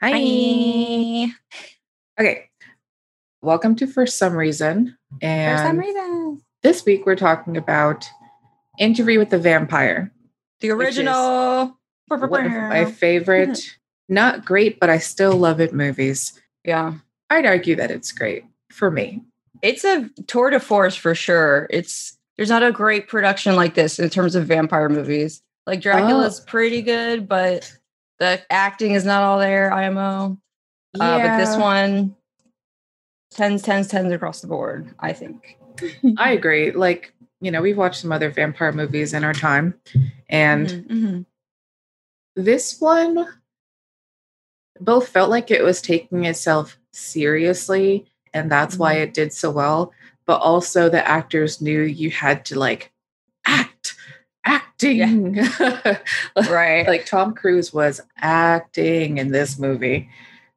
Hi. Okay. Welcome to For Some Reason. And For some reason. this week we're talking about Interview with the Vampire. The original. One of my favorite, not great, but I still love it movies. yeah. I'd argue that it's great for me. It's a tour de force for sure. It's there's not a great production like this in terms of vampire movies. Like Dracula's pretty good, but the acting is not all there, IMO. Uh, but this one, tens, tens, tens across the board, I think. I agree. Like, you know, we've watched some other vampire movies in our time, and Mhm, mhm. this one both felt like it was taking itself seriously and that's why Mhm. it did so well but also the actors knew you had to like act acting right. like tom cruise was acting in this movie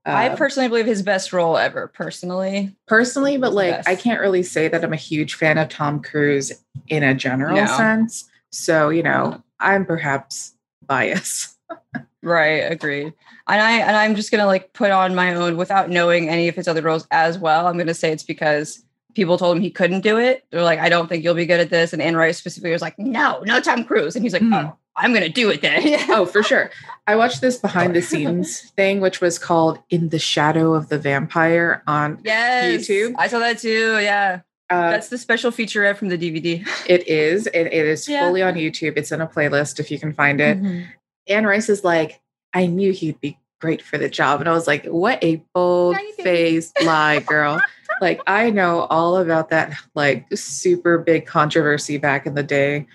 I Uh, personally believe his best role ever, personally. personally but like i can't really say that i'm a huge fan of tom cruise in a general No. sense so you know i'm perhaps biased Right, agreed. And I and I'm just gonna like put on my own without knowing any of his other roles as well. I'm gonna say it's because people told him he couldn't do it. They're like, I don't think you'll be good at this. And Anne Rice specifically was like, No, no Tom Cruise. And he's like, Hmm. Oh, I'm gonna do it then. oh, for sure. I watched this behind the scenes thing, which was called In the Shadow of the Vampire on yes. YouTube? I saw that too. Yeah. uh, That's the special featurette from the DVD. it is, and it is Yeah. fully on YouTube. It's in a playlist if you can find it. Mhm. Anne Rice is like, I knew he'd be great for the job. And I was like, what a bold Yeah, you did. faced lie, girl. like I know all about that like super big controversy back in the day.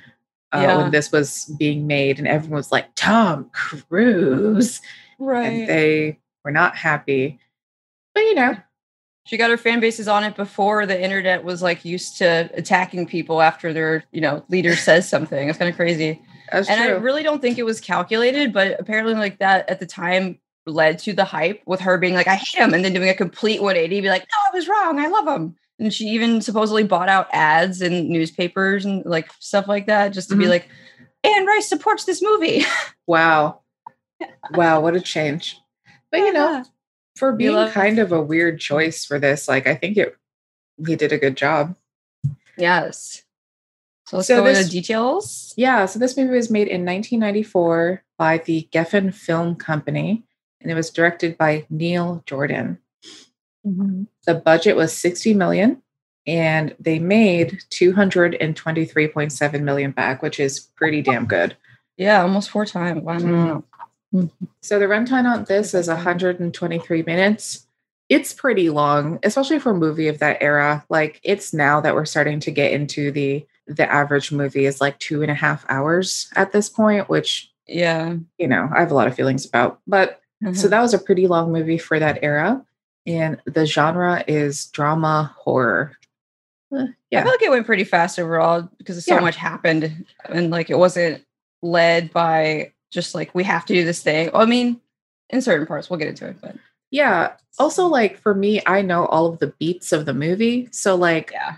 Uh, Yeah. when this was being made and everyone was like Tom Cruise Right. and they were not happy. But you know, she got her fan bases on it before the internet was like used to attacking people after their, you know, leader says something. It's kind of crazy. That's and I really don't think it was calculated, but apparently, like that at the time led to the hype with her being like, I hate him, and then doing a complete 180, be like, No, I was wrong. I love him. And she even supposedly bought out ads in newspapers and like stuff like that just to be Mhm. like, Anne Rice supports this movie. wow. wow, what a change. But you know, for being kind of a weird choice for this, like I think it he did a good job. yes. So let's So go into details. Yeah, so this movie was made in 1994 by the Geffen Film Company and it was directed by Neil Jordan. The budget was 60 million and they made 223.7 million back, which is pretty damn good. Yeah, almost four times. Wow. Mm. So the runtime on this is 123 minutes. It's pretty long, especially for a movie of that era. Like it's now that we're starting to get into the the average movie is like two and a half hours at this point, which Yeah. you know I have a lot of feelings about. But so mm-hmm. that was a pretty long movie for that era, and the genre is drama horror. Uh, yeah, I feel like it went pretty fast overall because so Yeah. much happened and like it wasn't led by just like we have to do this thing. I mean, in certain parts, we'll get into it, but yeah. Also, like for me, I know all of the beats of the movie, so like yeah.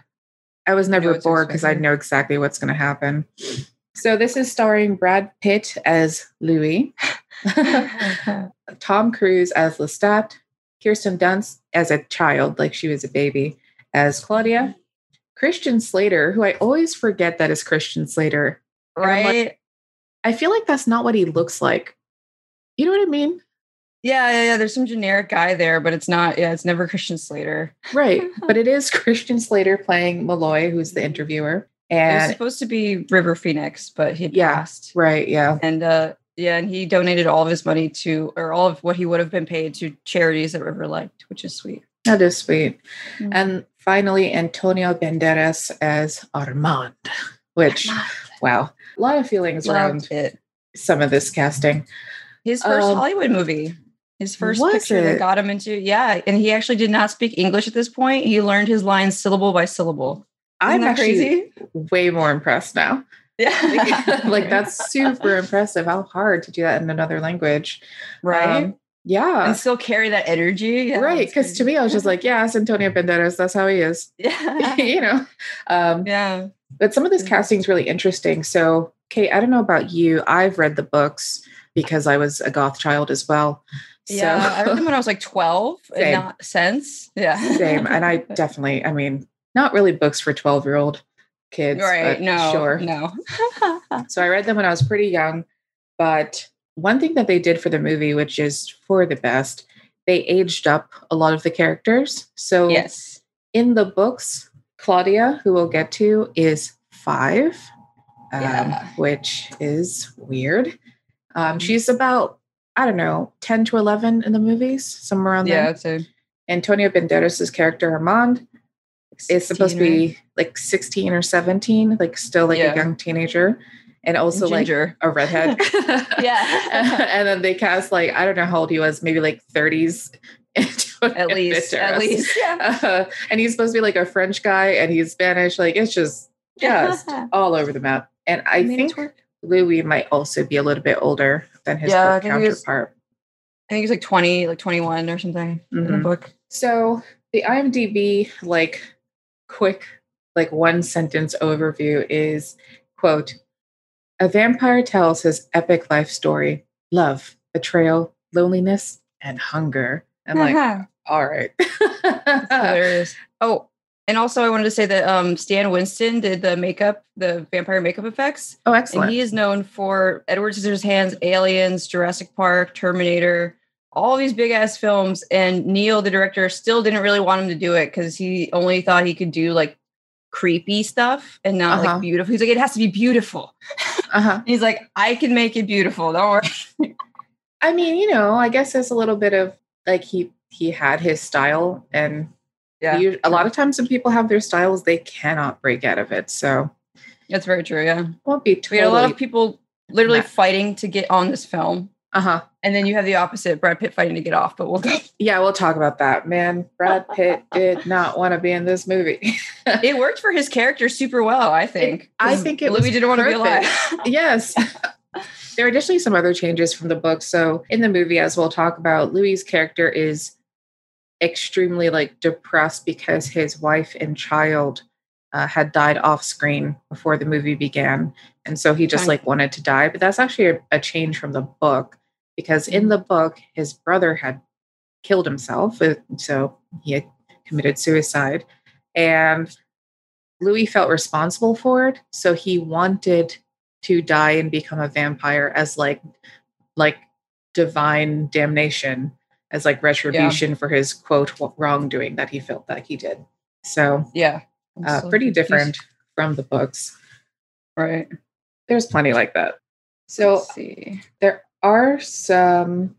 I was never bored because I know exactly what's going to happen. So this is starring Brad Pitt as Louis, Tom Cruise as Lestat, Kirsten Dunst as a child, like she was a baby, as Claudia, Christian Slater, who I always forget that is Christian Slater. I'm like- right? I feel like that's not what he looks like. You know what I mean? Yeah, yeah, yeah. There's some generic guy there, but it's not. Yeah, it's never Christian Slater. Right. but it is Christian Slater playing Molloy, who's the interviewer. And it was supposed to be River Phoenix, but he Yeah. passed. right, yeah. And uh, yeah, and he donated all of his money to, or all of what he would have been paid to charities that River liked, which is sweet. That is sweet. Mhm. And finally, Antonio Banderas as Armand, which, wow, a lot of feelings around it. some of this casting. His first Um, Hollywood movie. His first was picture it? that got him into yeah, and he actually did not speak English at this point. He learned his lines syllable by syllable. Isn't I'm actually crazy? way more impressed now. Yeah, like that's super impressive. How hard to do that in another language. right. Um, Yeah. and still carry that energy. Yeah, right. Because to me, I was just like, yeah, it's Antonio Banderas. That's how he is. yeah, you know? Um, yeah, but some of this casting is really interesting. So, Kate, I don't know about you. I've read the books because I was a goth child as well. Yeah. I read them when I was like twelve, Same. and not since. Yeah, Same. And I definitely, I mean, not really books for 12 year old kids. right? but No, Sure. no. So I read them when I was pretty young. But one thing that they did for the movie, which is for the best, they aged up a lot of the characters. So yes. in the books, Claudia, who we'll get to, is five, um, Yeah. which is weird. Um, Mhm. she's about, I don't know, 10 to 11 in the movies, somewhere around Yeah, there. a Antonio Banderas' character, Armand, is supposed to be like 16 or 17, like still like Yeah. a young teenager, and also like ginger. a redhead. Yeah. and then they cast like, I don't know how old he was, maybe like 30s. at least, at least. Yeah. Uh, and he's supposed to be like a French guy and he's Spanish. Like it's just, just all over the map. And I it think. Louis might also be a little bit older than his Yeah, I book think he was- counterpart. I think he's like 20, like 21 or something in the Mhm. book. So the IMDb like quick like one sentence overview is quote a vampire tells his epic life story love betrayal loneliness and hunger and like all right. Oh, and also I wanted to say that um Stan Winston did the makeup, the vampire makeup effects. oh And excellent he is known for Edward Scissorhands, Aliens, Jurassic Park, Terminator, all these big ass films. And Neil, the director, still didn't really want him to do it because he only thought he could do like creepy stuff and not Uh-huh. like beautiful. He's like, it has to be beautiful. uh-huh he's like, I can make it beautiful. Don't worry. i mean you know i guess there's a little bit of like he he had his style and Yeah. you, a lot of times when people have their styles they cannot break out of it so That's very true. Yeah. won't be We had a lot of people literally fighting to get on this film. uh-huh And then you have the opposite, Brad Pitt fighting to get off, but we'll go. Yeah, we'll talk about that. Man, Brad Pitt did not want to be in this movie. It worked for his character super well, I think. I think it Louis was didn't want to be alive. yes. there are additionally some other changes from the book. So in the movie, as we'll talk about, Louis's character is extremely like depressed because his wife and child uh, had died off screen before the movie began. And so he just like wanted to die. But that's actually a, a change from the book because in the book, his brother had killed himself. uh, So he had committed suicide. And Louis felt responsible for it. So he wanted to die and become a vampire as like like divine damnation as like retribution for his quote wrongdoing that he felt that he did. So yeah. uh, So pretty confused. different from the books. Right. There's plenty like that. So Let's see. there are some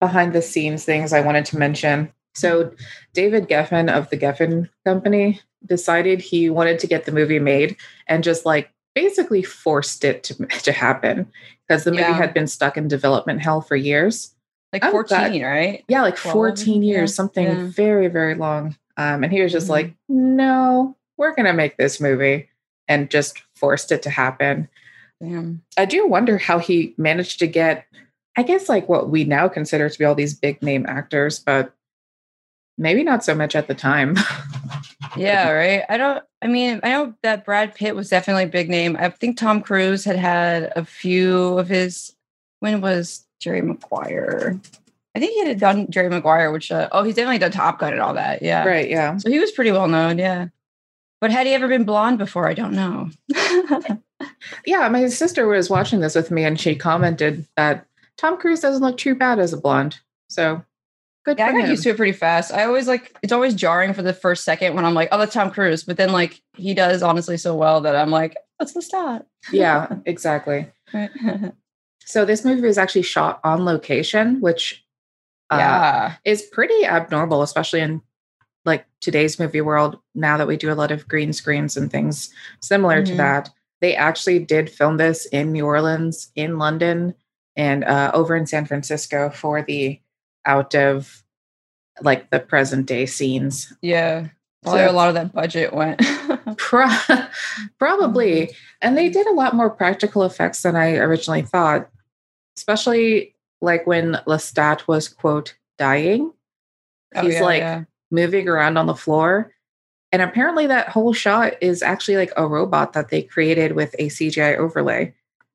behind the scenes things I wanted to mention. So David Geffen of the Geffen Company decided he wanted to get the movie made and just like basically forced it to, to happen because the movie Yeah. had been stuck in development hell for years. Like I'm 14, glad- right? Yeah, like 12, 14 yeah, years, something yeah. very, very long. Um, and he was just Mhm. like, no, we're going to make this movie and just forced it to happen. Damn. I do wonder how he managed to get, I guess, like what we now consider to be all these big name actors, but maybe not so much at the time. Yeah, right. I don't, I mean, I know that Brad Pitt was definitely a big name. I think Tom Cruise had had a few of his, when was Jerry Maguire? I think he had done Jerry Maguire, which, uh, oh, he's definitely done Top Gun and all that. Yeah. right. Yeah. So he was pretty well known. Yeah. But had he ever been blonde before? I don't know. Yeah. My sister was watching this with me and she commented that Tom Cruise doesn't look too bad as a blonde. So good Yeah, I got him. used to it pretty fast. I always like it's always jarring for the first second when I'm like, oh, that's Tom Cruise. But then like he does honestly so well that I'm like, let's let's start. yeah, exactly. So this movie was actually shot on location, which uh, yeah. is pretty abnormal, especially in like today's movie world. Now that we do a lot of green screens and things similar to Mhm. that, they actually did film this in New Orleans, in London, and uh, over in San Francisco for the out of like the present day scenes. Yeah. Probably So- a lot of that budget went. Pro- probably. Mhm. And they did a lot more practical effects than I originally thought, especially like when Lestat was quote dying. Oh, He's yeah, like yeah. moving around on the floor. And apparently that whole shot is actually like a robot that they created with a CGI overlay.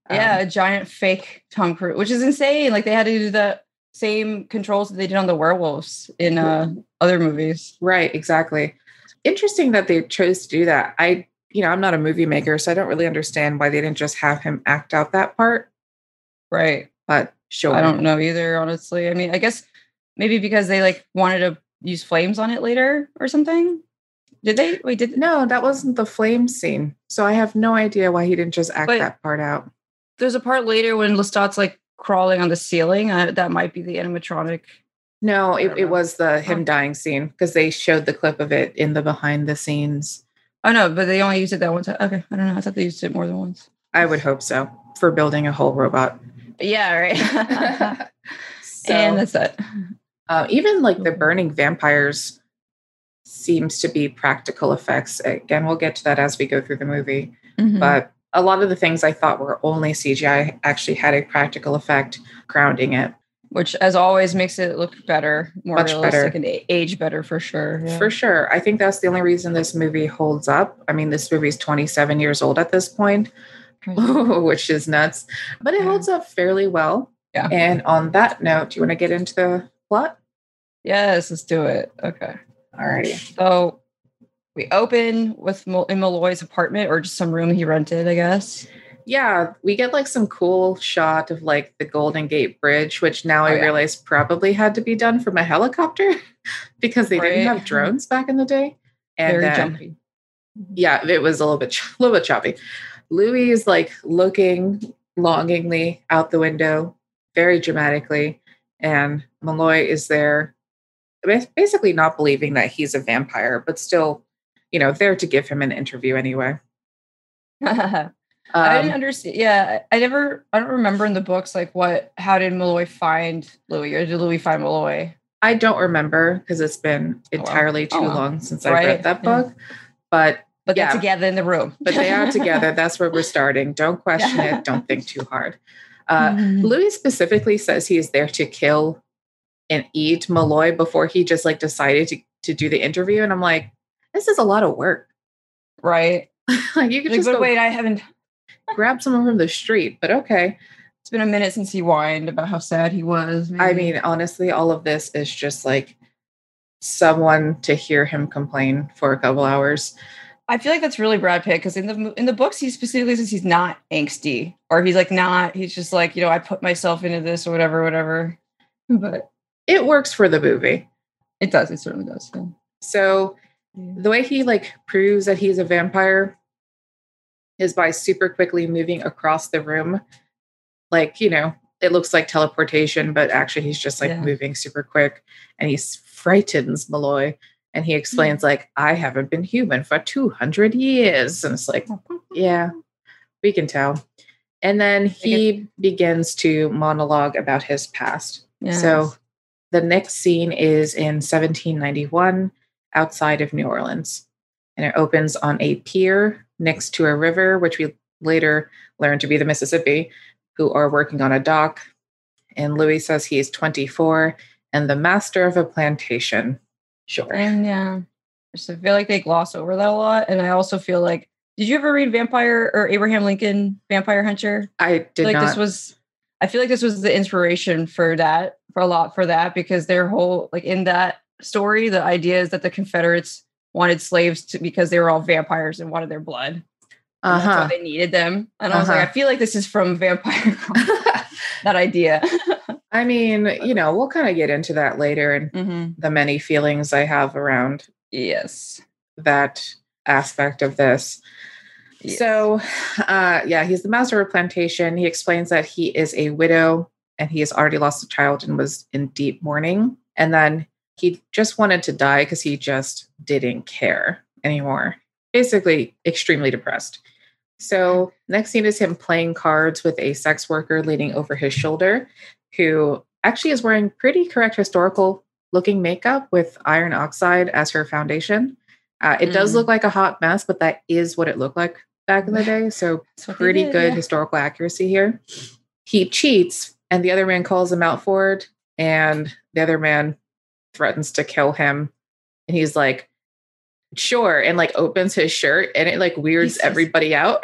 Um, yeah, a giant fake Tom Cruise, which is insane. Like they had to do the same controls that they did on the werewolves in uh, other movies. Right, exactly. Interesting that they chose to do that. I, you know, I'm not a movie maker, so I don't really understand why they didn't just have him act out that part. Right. But sure. I don't know either, honestly. I mean, I guess maybe because they like wanted to use flames on it later or something. Did they? Wait, did No, that wasn't the flame scene. So I have no idea why he didn't just act But- that part out. there's a part later when Lestat's like crawling on the ceiling? Uh, that might be the animatronic. No, it, it was the him Oh. dying scene because they showed the clip of it in the behind the scenes. Oh no, but they only used it that one time. Okay, I don't know. I thought they used it more than once. I would hope so for building a whole robot. Yeah, right. So, and that's it. uh, even like the burning vampires seems to be practical effects. Again, we'll get to that as we go through the movie. Mhm. But a lot of the things I thought were only CGI actually had a practical effect grounding it. Which, as always, makes it look better, more Much realistic, better. and age better for sure. Yeah. For sure. I think that's the only reason this movie holds up. I mean, this movie is 27 years old at this point, Mm-hmm. which is nuts, but it Yeah. holds up fairly well. Yeah. And on that note, do you want to get into the plot? yes, let's do it. Okay. Alrighty. So we open with Mo- in Molloy's apartment or just some room he rented, I guess. Yeah, we get like some cool shot of like the Golden Gate Bridge, which now oh, I Oh, yeah. realize probably had to be done from a helicopter because they didn't have drones back in the day. And Very then- jumpy. yeah, it was a little bit a little bit choppy. Louis is like looking longingly out the window, very dramatically, and Molloy is there, basically not believing that he's a vampire, but still, you know, there to give him an interview anyway. I Um, didn't understand. Yeah, I never. I don't remember in the books like what. How did Molloy find Louis, or did Louis find Molloy? I don't remember because it's been Oh, well. entirely too Oh, well. long since I Right, read that yeah. book. But But Yeah. they're together in the room. but they are together. That's where we're starting. Don't question it. Don't think too hard. Uh, Mhm. Louis specifically says he is there to kill and eat Molloy before he just like decided to, to do the interview. And I'm like, this is a lot of work. right. like you could Like, just go wait, I haven't. grab someone from the street, but okay. It's been a minute since he whined about how sad he was. I mean, honestly, all of this is just like someone to hear him complain for a couple hours. I feel like that's really Brad Pitt because in the in the books he specifically says he's not angsty or he's like not. He's just like you know I put myself into this or whatever, whatever. But It works for the movie. it does. It certainly does. yeah. So the way he like proves that he's a vampire is by super quickly moving across the room like you know it looks like teleportation but actually he's just like Yeah. moving super quick and he frightens molloy and he hmm. explains like i haven't been human for 200 years and it's like yeah we can tell and then he begins to monologue about his past so the next scene is in 1791 outside of New Orleans. And it opens on a pier next to a river, which we later learn to be the Mississippi, who are working on a dock. And Louis says he is 24 and the master of a plantation. Sure. And yeah, just I feel like they gloss over that a lot. And I also feel like, did you ever read Vampire or Abraham Lincoln Vampire Hunter? I did like not. this was I feel like this was the inspiration for that, for a lot for that, because their whole like in that story, the idea is that the Confederates wanted slaves to because they were all vampires and wanted their blood. uh-huh. why they needed them. And I was like, Uh-huh. I feel like this is from Vampire that idea. I mean, you know, we'll kind of get into that later and hmm the many feelings I have around Yes. that aspect of this. Yes. So, uh, yeah, he's the master of a plantation. He explains that he is a widow and he has already lost a child and was in deep mourning. And then he just wanted to die because he just didn't care anymore. Basically, extremely depressed. So, next scene is him playing cards with a sex worker leaning over his shoulder, who actually is wearing pretty correct historical looking makeup with iron oxide as her foundation. Uh, it does Mm. look like a hot mess, but that is what it looked like back in the day. So pretty did, good yeah. historical accuracy here. He cheats And the other man calls him out for it. And the other man threatens to kill him. And he's like, sure. And like opens his shirt and it like weirds Jesus. everybody out.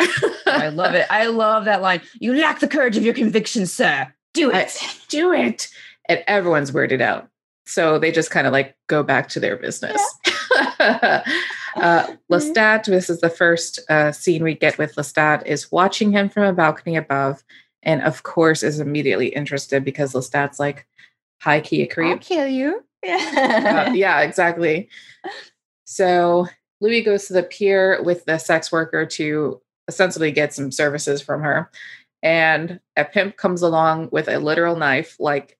I love it. I love that line. You lack the courage of your convictions, sir. Do it. I, do it. And everyone's weirded out. So they just kind of like go back to their business. Yeah. uh, Lestat, this is the first uh, scene we get with Lestat, is watching him from a balcony above. And of course, is immediately interested because Lestat's like, high key a creep. I'll kill you. Yeah. uh, yeah, exactly. So Louis goes to the pier with the sex worker to ostensibly get some services from her. And a pimp comes along with a literal knife, like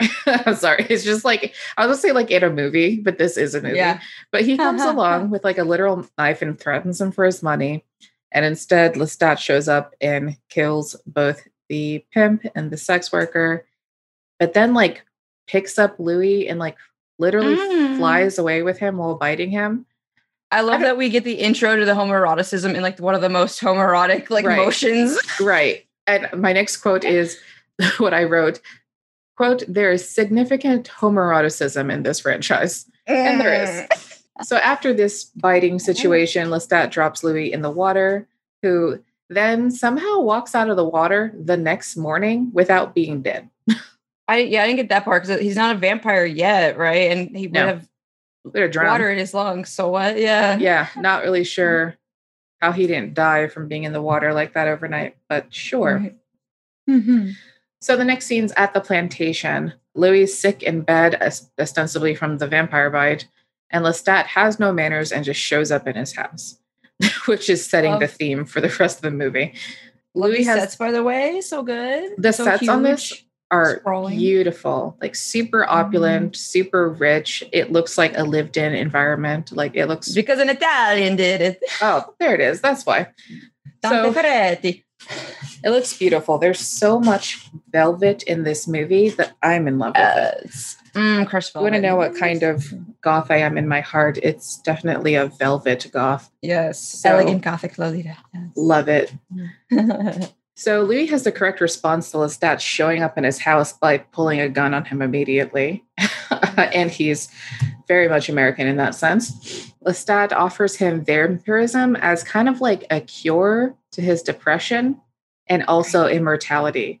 I'm sorry. It's just like I was gonna say like in a movie, but this is a movie. Yeah. But he comes along with like a literal knife and threatens him for his money. And instead, Lestat shows up and kills both the pimp and the sex worker, but then like picks up Louis and like literally mm. flies away with him while biting him. I love I that we get the intro to the homoeroticism in like one of the most homoerotic like right. motions. Right. And my next quote is what I wrote quote, there is significant homoeroticism in this franchise. And there is. Mm. So after this biting situation, Lestat drops Louis in the water, who then somehow walks out of the water the next morning without being dead. I yeah, I didn't get that part because he's not a vampire yet, right? And he no. would have water in his lungs. So what? Yeah. Yeah. Not really sure how he didn't die from being in the water like that overnight, but sure. Right. Mm-hmm. So the next scene's at the plantation. Louis sick in bed, ostensibly from the vampire bite, and Lestat has no manners and just shows up in his house, which is setting Love. the theme for the rest of the movie. Louis has sets, by the way, so good. The so sets huge. on this are Sprawling. beautiful, like super opulent, mm. super rich. It looks like a lived-in environment. Like it looks because an Italian did it. Oh, there it is. That's why. So, Ferretti. It looks beautiful. There's so much velvet in this movie that I'm in love with it. Mm, crushed velvet. want to know what kind of goth I am in my heart? It's definitely a velvet goth. Yes, so, elegant gothic Lolita. Yes. Love it. so Louis has the correct response to Lestat showing up in his house by pulling a gun on him immediately, and he's very much American in that sense. Lestat offers him vampirism as kind of like a cure to his depression and also immortality.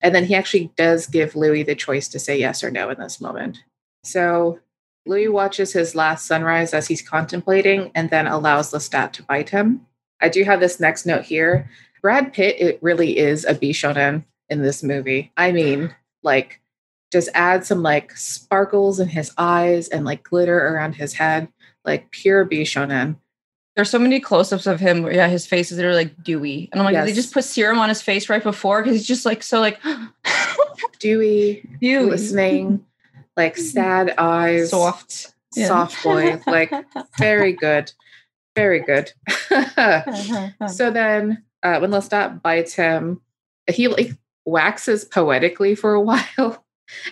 And then he actually does give Louis the choice to say yes or no in this moment. So Louis watches his last sunrise as he's contemplating and then allows Lestat to bite him. I do have this next note here. Brad Pitt, it really is a Bishonen in this movie. I mean, like, just add some like sparkles in his eyes and like glitter around his head, like pure Bishonen. There's so many close-ups of him. Where, yeah, his face is literally like dewy, and I'm like, yes. they just put serum on his face right before because he's just like so like dewy, dewy, listening, like sad eyes, soft, soft boy, like very good, very good. so then, uh, when Lestat bites him, he like waxes poetically for a while,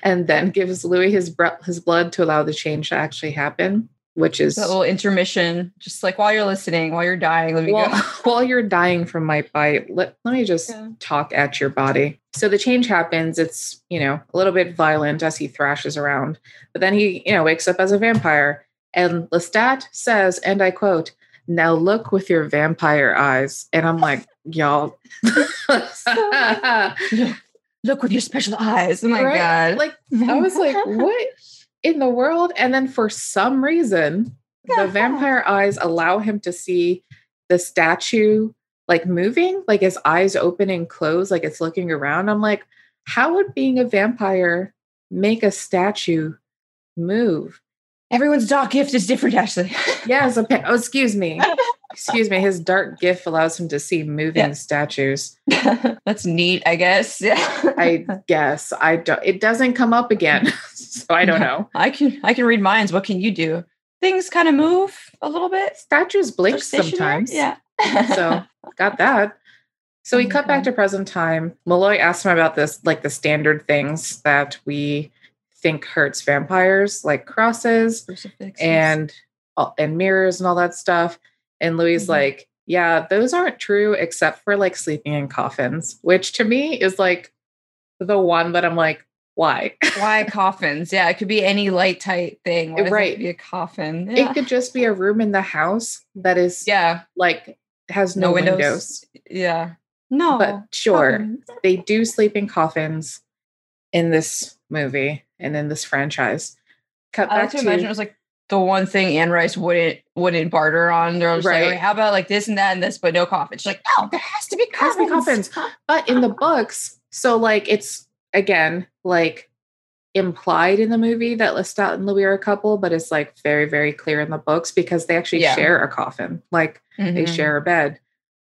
and then gives Louis his his blood to allow the change to actually happen which is a little intermission, just like while you're listening, while you're dying. Let me while, go. while you're dying from my bite, let, let me just yeah. talk at your body. So the change happens. It's, you know, a little bit violent as he thrashes around, but then he, you know, wakes up as a vampire. And Lestat says, and I quote, now look with your vampire eyes. And I'm like, y'all. look with your special eyes. Oh my right? God. Like, I was like, what? in the world. And then for some reason, the vampire eyes allow him to see the statue like moving, like his eyes open and close, like it's looking around. I'm like, how would being a vampire make a statue move? Everyone's dark gift is different, Ashley. yes. Okay. Oh, excuse me. excuse me. His dark gift allows him to see moving yeah. statues. That's neat, I guess. Yeah. I guess. I don't it doesn't come up again. so I don't know. I can I can read minds. What can you do? Things kind of move a little bit. Statues blink sometimes. Yeah. so got that. So we oh cut back to present time. Molloy asked him about this, like the standard things that we think hurts vampires, like crosses and and mirrors and all that stuff. And Louis mm-hmm. like, yeah, those aren't true except for like sleeping in coffins, which to me is like the one that I'm like, why? Why coffins? Yeah, it could be any light tight thing. Why does it Right. be a coffin? Yeah. It could just be a room in the house that is yeah. like has no, No windows. windows. Yeah. No. But sure, coffins. they do sleep in coffins in this movie and in this franchise. Cut I like back to to, imagine it was like the one thing Anne Rice wouldn't wouldn't barter on. They're like, Right. okay, how about like this and that and this, but no coffin. She's like, no, there has to be Has to be coffins. but in the books, so like it's again like implied in the movie that Lestat and Louis are a couple, but it's like very, very clear in the books because they actually Yeah. share a coffin. Like they Mhm. share a bed.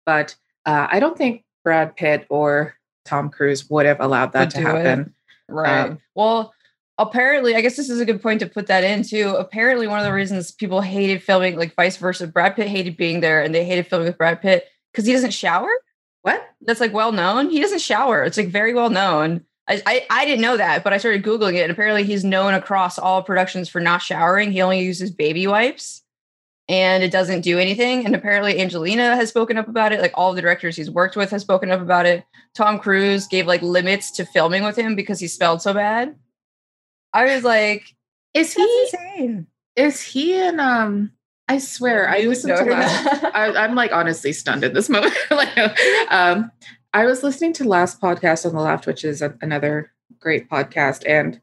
But uh, I don't think Brad Pitt or Tom Cruise would have allowed that Would to do it. happen. Right. Um, well, apparently, I guess this is a good point to put that into. Apparently, one of the reasons people hated filming, like vice versa, Brad Pitt hated being there and they hated filming with Brad Pitt because he doesn't shower. What? That's like well known. He doesn't shower. It's like very well known. I, I, I didn't know that, but I started Googling it. And apparently, he's known across all productions for not showering. He only uses baby wipes and it doesn't do anything. And apparently, Angelina has spoken up about it. Like all the directors he's worked with has spoken up about it. Tom Cruise gave like limits to filming with him because he spelled so bad. I was like, Is that's he insane. is he in um I swear I listened to last, I I'm like honestly stunned at this moment. like, um, I was listening to last podcast on the left, which is a, another great podcast, and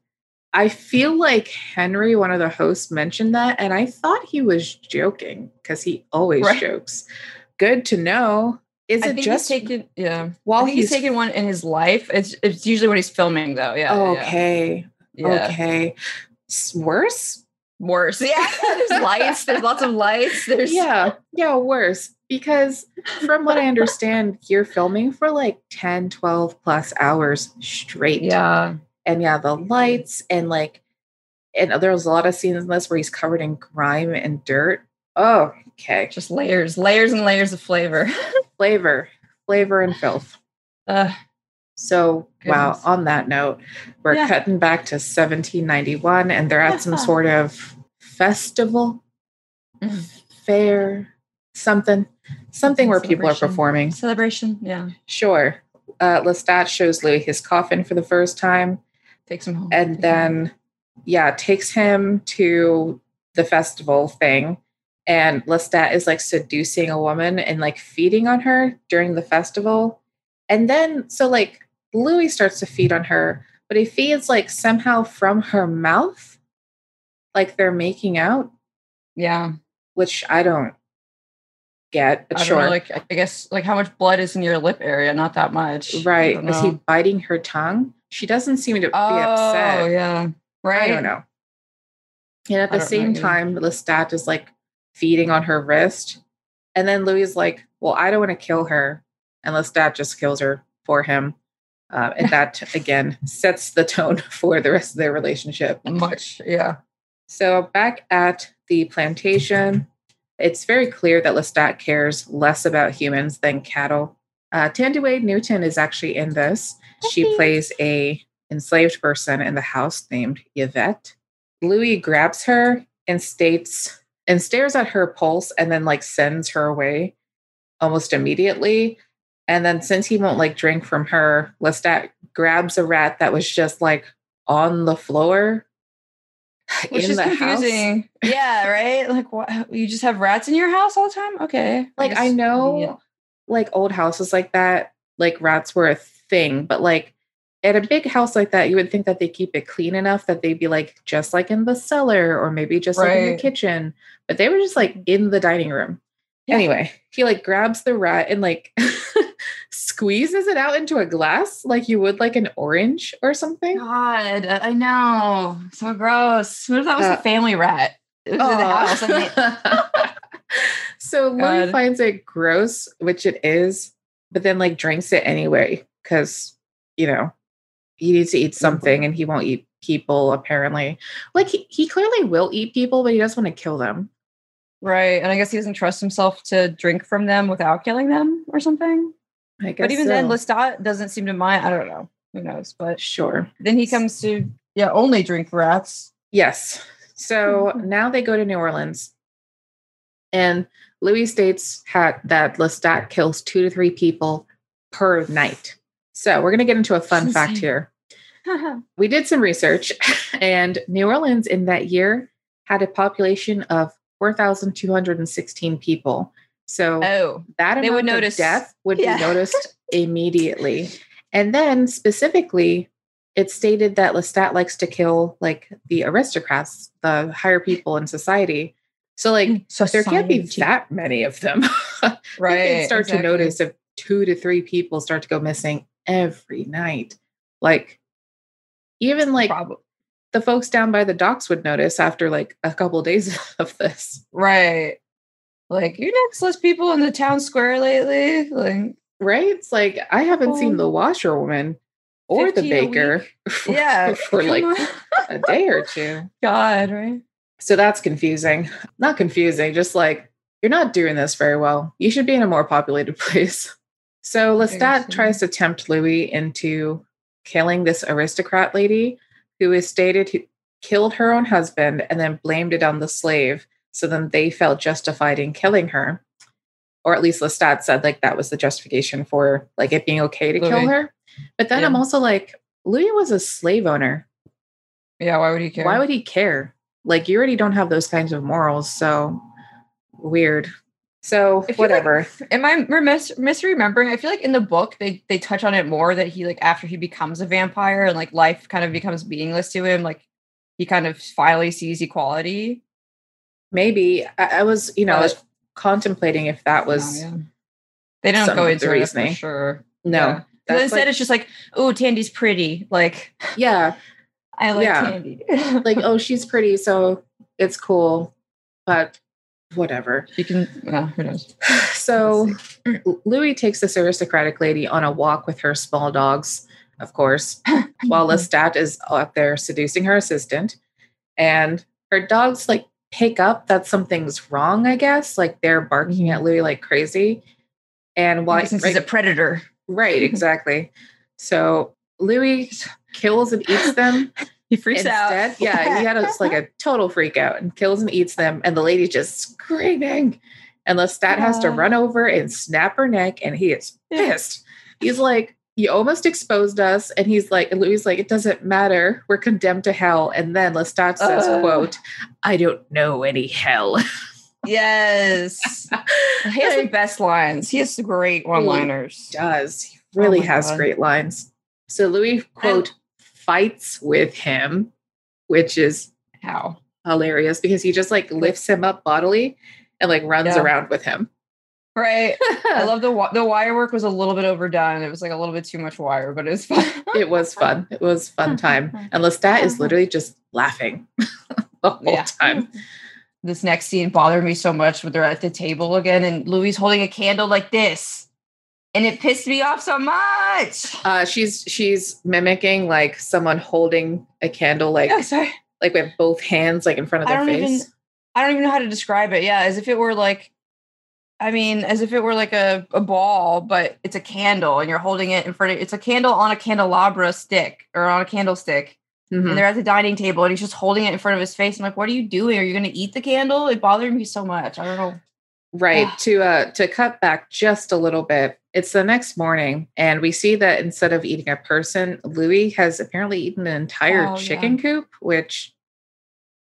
I feel like Henry, one of the hosts, mentioned that, and I thought he was joking because he always Right. jokes. Good to know. Is I it think just he's taken, yeah. while he's, he's taken one in his life. It's it's usually when he's filming though. Yeah. Okay. yeah. Okay? Yeah. Okay, worse. Worse. Yeah. There's lights. There's lots of lights. There's yeah yeah worse because from what i understand you're filming for like 10 12 plus hours straight Yeah. and yeah the lights and like and there's a lot of scenes in this where he's covered in grime and dirt oh okay Just layers, layers and layers of flavor. flavor flavor and filth Uh, so wow on that note we're Yeah. cutting back to 1791 and they're at some sort of festival Mhm. fair something something where people are performing celebration. Yeah. Sure. Uh, Lestat shows Louis his coffin for the first time, Takes him home. and then, yeah, takes him to the festival thing. And Lestat is like seducing a woman and like feeding on her during the festival. And then, so like Louis starts to feed on her, but he feeds like somehow from her mouth, like they're making out, Yeah. which I don't get, but I don't sure. know, like I guess like how much blood is in your lip area? Not that much. Right. Is he biting her tongue? She doesn't seem to be upset. Oh yeah. Right. I don't know. And at the same time, Lestat is like feeding on her wrist. And then Louis is like, Well, I don't want to kill her. And Lestat just kills her for him. Uh, and that, again, sets the tone for the rest of their relationship. Much. Yeah. So, back at the plantation, it's very clear that Lestat cares less about humans than cattle. Uh, Thandie Newton is actually in this. She plays a enslaved person in the house named Yvette. Louis grabs her and states and stares at her pulse and then like sends her away almost immediately. And then since he won't like drink from her, Lestat grabs a rat that was just like on the floor Which in is the house. Yeah, right? Like what you just have rats in your house all the time? Okay. Like I guess- know yeah. like old houses like that, like rats were a thing, but like at a big house like that, you would think that they keep it clean enough that they'd be like just like in the cellar or maybe just like in the kitchen. But they were just like in the dining room. Yeah. Anyway, he like grabs the rat and like squeezes it out into a glass like you would like an orange or something. God, I know. So gross. What if that was Uh, the family rat? It was in the house. and they- so Louis finds it gross, which it is, but then like drinks it anyway because you know he needs to eat something and he won't eat people apparently. Like he, he clearly will eat people, but he doesn't want to kill them. Right. And I guess he doesn't trust himself to drink from them without killing them or something. I guess But even then. Lestat doesn't seem to mind. I don't know. Who knows? But sure. then he comes to, yeah, only drink rats. Yes. So Mhm. now they go to New Orleans, and Louis states ha- that Lestat kills two to three people per night. So we're going to get into a fun fact here. we did some research, and New Orleans in that year had a population of 4,216 people. So oh, that they amount would of notice- death would yeah. be noticed immediately. And then specifically, it stated that Lestat likes to kill like the aristocrats, the higher people in society. So like so there can't be that many of them. right. you can start exactly. to notice if two to three people start to go missing every night. Like even like Prob- the folks down by the docks would notice after like a couple days of this. right. Like you next less people in the town square lately. Like Right? It's like I haven't seen Oh. the washerwoman or the baker for, yeah, for like a day or two. God, right? So that's confusing. Not confusing, just like you're not doing this very well. You should be in a more populated place. So Lestat tries to tempt Louis into killing this aristocrat lady who is stated who killed her own husband and then blamed it on the slave. So then they felt justified in killing her. Or at least Lestat said like that was the justification for like it being okay to kill her. But then Yeah. I'm also like, Louis was a slave owner. Yeah, why would he care? Why would he care? Like you already don't have those kinds of morals, so weird. So feel like- whatever. Am I mis- misremembering? I feel like in the book they they touch on it more that he like after he becomes a vampire and like life kind of becomes meaningless to him, like he kind of finally sees equality. Maybe I, I was, you know, I was contemplating if that oh, was Oh, yeah. They don't go into it for sure. no. Yeah. instead, like- it's just like, oh, Thandie's pretty. Like Yeah, I like Yeah. Thandie. like oh, she's pretty, so it's cool, but whatever. you can. Well, who knows? So Louis takes this aristocratic lady on a walk with her small dogs, of course, while Lestat is up there seducing her assistant. And her dogs like pick up that something's wrong, I guess. Like they're barking mm-hmm. at Louis like crazy. And why since right, he's a predator. right, exactly. So Louis kills and eats them. He freaks Instead, out. yeah, he had a, like a total freak out and kills and eats them, and the lady's just screaming. And Lestat has to run over and snap her neck, and he is pissed. He's like, You almost exposed us. And he's like, and Louis like, It doesn't matter. We're condemned to hell. And then Lestat says, Uh. quote, I don't know any hell. Yes. He has the best lines. He has great one liners. does. He really Oh has God. great lines. So Louis, quote, fights with him, which is How? hilarious because he just like lifts him up bodily and like runs Yeah. around with him. Right. I love the the wire work was a little bit overdone. It was like a little bit too much wire, but it's fun. it was fun. It was fun time. And Lestat is uh-huh. literally just laughing the whole Yeah. time. This next scene bothered me so much when they're at the table again and Louis holding a candle like this. And it pissed me off so much. Uh, she's she's mimicking like someone holding a candle like Yeah, sorry. like with both hands like in front of their face. even I don't even know how to describe it. Yeah, as if it were like I mean, as if it were like a, a ball, but it's a candle and you're holding it in front of it's a candle on a candelabra stick or on a candlestick. Mhm. And they're at the dining table and he's just holding it in front of his face. I'm like, what are you doing? Are you gonna eat the candle? It bothered me so much. I don't know. Right. Ah. to uh to cut back just a little bit. It's the next morning and we see that instead of eating a person, Louis has apparently eaten an entire Oh, yeah. chicken coop, which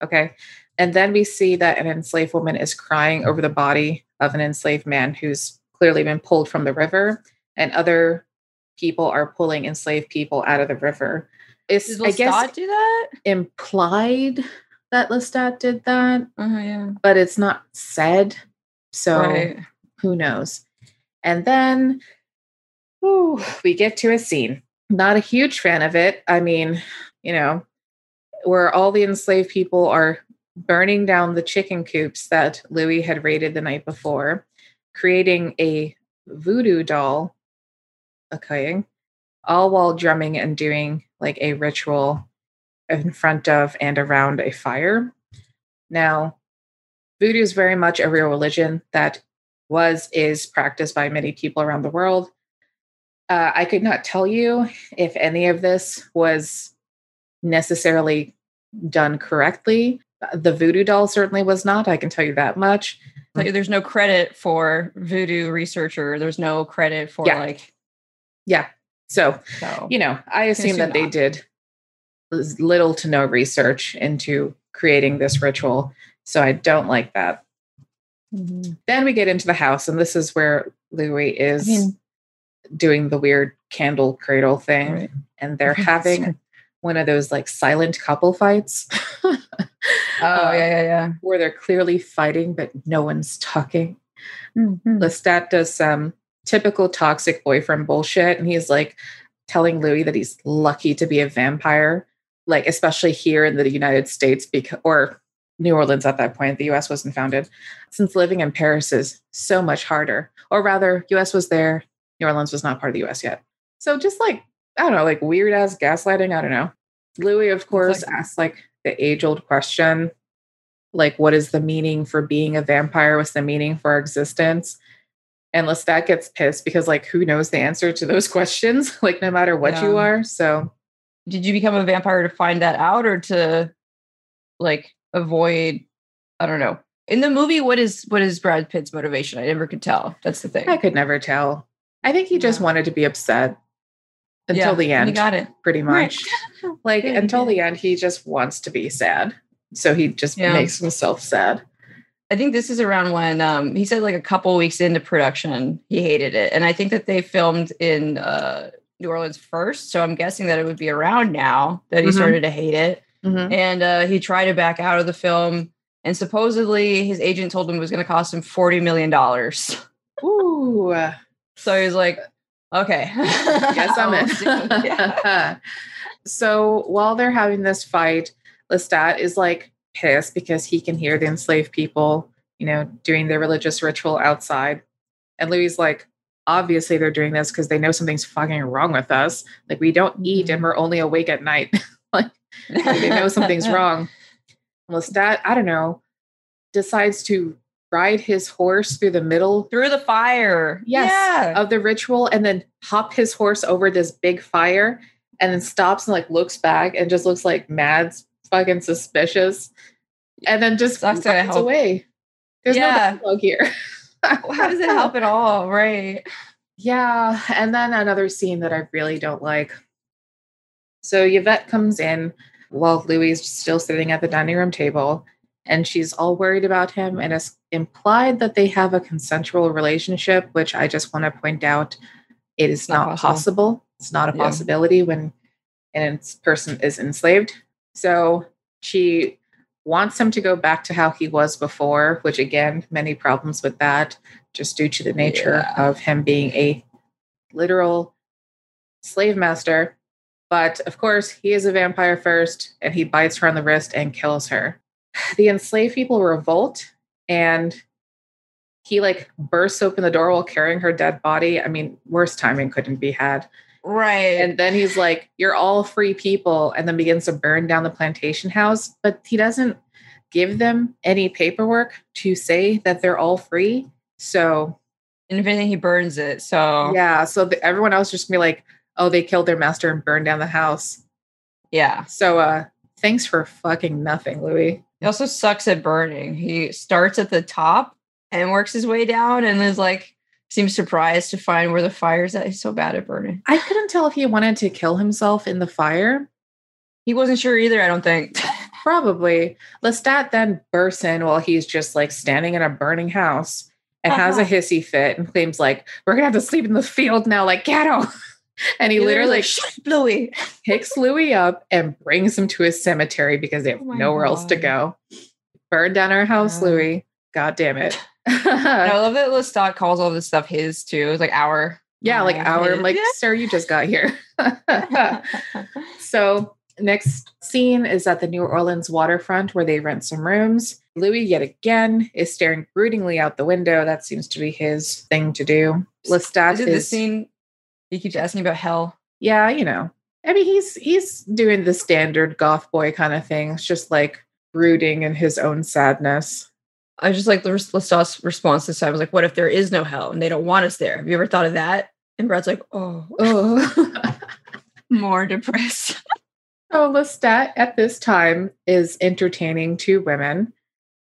okay. And then we see that an enslaved woman is crying over the body of an enslaved man who's clearly been pulled from the river and other people are pulling enslaved people out of the river. It's Did I guess do that? implied that Lestat did that, Uh-huh, yeah. but it's not said. So right. who knows? And then whew, we get to a scene. Not a huge fan of it. I mean, you know, where all the enslaved people are burning down the chicken coops that Louis had raided the night before, creating a voodoo doll, okay, all while drumming and doing like a ritual in front of and around a fire. Now, voodoo is very much a real religion that was is practiced by many people around the world uh, i could not tell you if any of this was necessarily done correctly the voodoo doll certainly was not i can tell you that much Like, there's no credit for voodoo researcher. There's no credit for Yeah. like yeah so so you know i assume that they did little to no research into creating this ritual. So I don't like that. Mm-hmm. Then we get into the house, and this is where Louis is I mean, doing the weird candle cradle thing. Right. And they're having one of those like silent couple fights. oh, uh, yeah, yeah, yeah. Where they're clearly fighting, but no one's talking. Mm-hmm. Lestat does some typical toxic boyfriend bullshit. And he's like telling Louis that he's lucky to be a vampire, like, especially here in the United States, because, or New Orleans at that point, the US wasn't founded, since living in Paris is so much harder. Or rather, US was there, New Orleans was not part of the US yet. So just like, I don't know, like weird ass gaslighting. I don't know. Louis, of course, like, asks like the age old question like, what is the meaning for being a vampire? What's the meaning for our existence? And Lestat gets pissed because, like, who knows the answer to those questions? like, no matter what yeah. you are. So, did you become a vampire to find that out or to like avoid? I don't know. In the movie, what is what is Brad Pitt's motivation? I never could tell. That's the thing. I could never tell. I think he just wanted to be upset until yeah, the end. He got it pretty much. Right. like yeah, until the end, he just wants to be sad, so he just makes himself sad. I think this is around when um, he said like a couple weeks into production he hated it, and I think that they filmed in uh, New Orleans first, so I'm guessing that it would be around now that he mm-hmm. started to hate it, mm-hmm. and uh, he tried to back out of the film, and supposedly his agent told him it was going to cost him forty million dollars. Ooh. So he's like, okay. Guess I'm in. so while they're having this fight, Lestat is like pissed because he can hear the enslaved people, you know, doing their religious ritual outside. And Louis like, obviously they're doing this because they know something's fucking wrong with us. Like we don't eat and mm-hmm. we're only awake at night. like, like they know something's wrong. Lestat, I don't know, decides to ride his horse through the middle through the fire. Yes yeah. of the ritual and then hop his horse over this big fire and then stops and like looks back and just looks like mad fucking suspicious and then just runs away. There's yeah. no dialogue here. How does it help at all? Right. Yeah and then another scene that i really don't like so yvette comes in while louis is still sitting at the dining room table and she's all worried about him and it's implied that they have a consensual relationship which i just want to point out it is not, not possible. possible. it's not a yeah. possibility when a person is enslaved so she wants him to go back to how he was before which again many problems with that just due to the nature yeah. of him being a literal slave master but of course he is a vampire first and he bites her on the wrist and kills her the enslaved people revolt and he like bursts open the door while carrying her dead body. I mean, worse timing couldn't be had. Right. And then he's like, You're all free people, and then begins to burn down the plantation house. But he doesn't give them any paperwork to say that they're all free. So, and if anything, he burns it. So, yeah. So the, everyone else just be like, Oh, they killed their master and burned down the house. Yeah. So, uh, thanks for fucking nothing, Louis. He also sucks at burning. He starts at the top and works his way down and is like seems surprised to find where the fire's at. He's so bad at burning. I couldn't tell if he wanted to kill himself in the fire. He wasn't sure either, I don't think. Probably. Lestat then bursts in while he's just like standing in a burning house and uh-huh. has a uh-huh. hissy fit and claims like, we're gonna have to sleep in the field now, like ghetto. and he, literally like, Louis. picks Louis up and brings him to his cemetery because they have oh nowhere God. else to go. Burn down our house, yeah. Louis. God damn it. I love that Lestat calls all this stuff his too. It's like our. Yeah, like our. I'm like, sir, you just got here. so next scene is at the New Orleans waterfront where they rent some rooms. Louis yet again is staring broodingly out the window. That seems to be his thing to do. Lestat is, is the scene he keeps asking about hell. Yeah, you know. I mean, he's he's doing the standard goth boy kind of thing. It's just like brooding in his own sadness. I just like the Lestat's response this time. I was like, what if there is no hell and they don't want us there? Have you ever thought of that? And Brad's like, oh, oh. more depressed. so Lestat at this time is entertaining two women.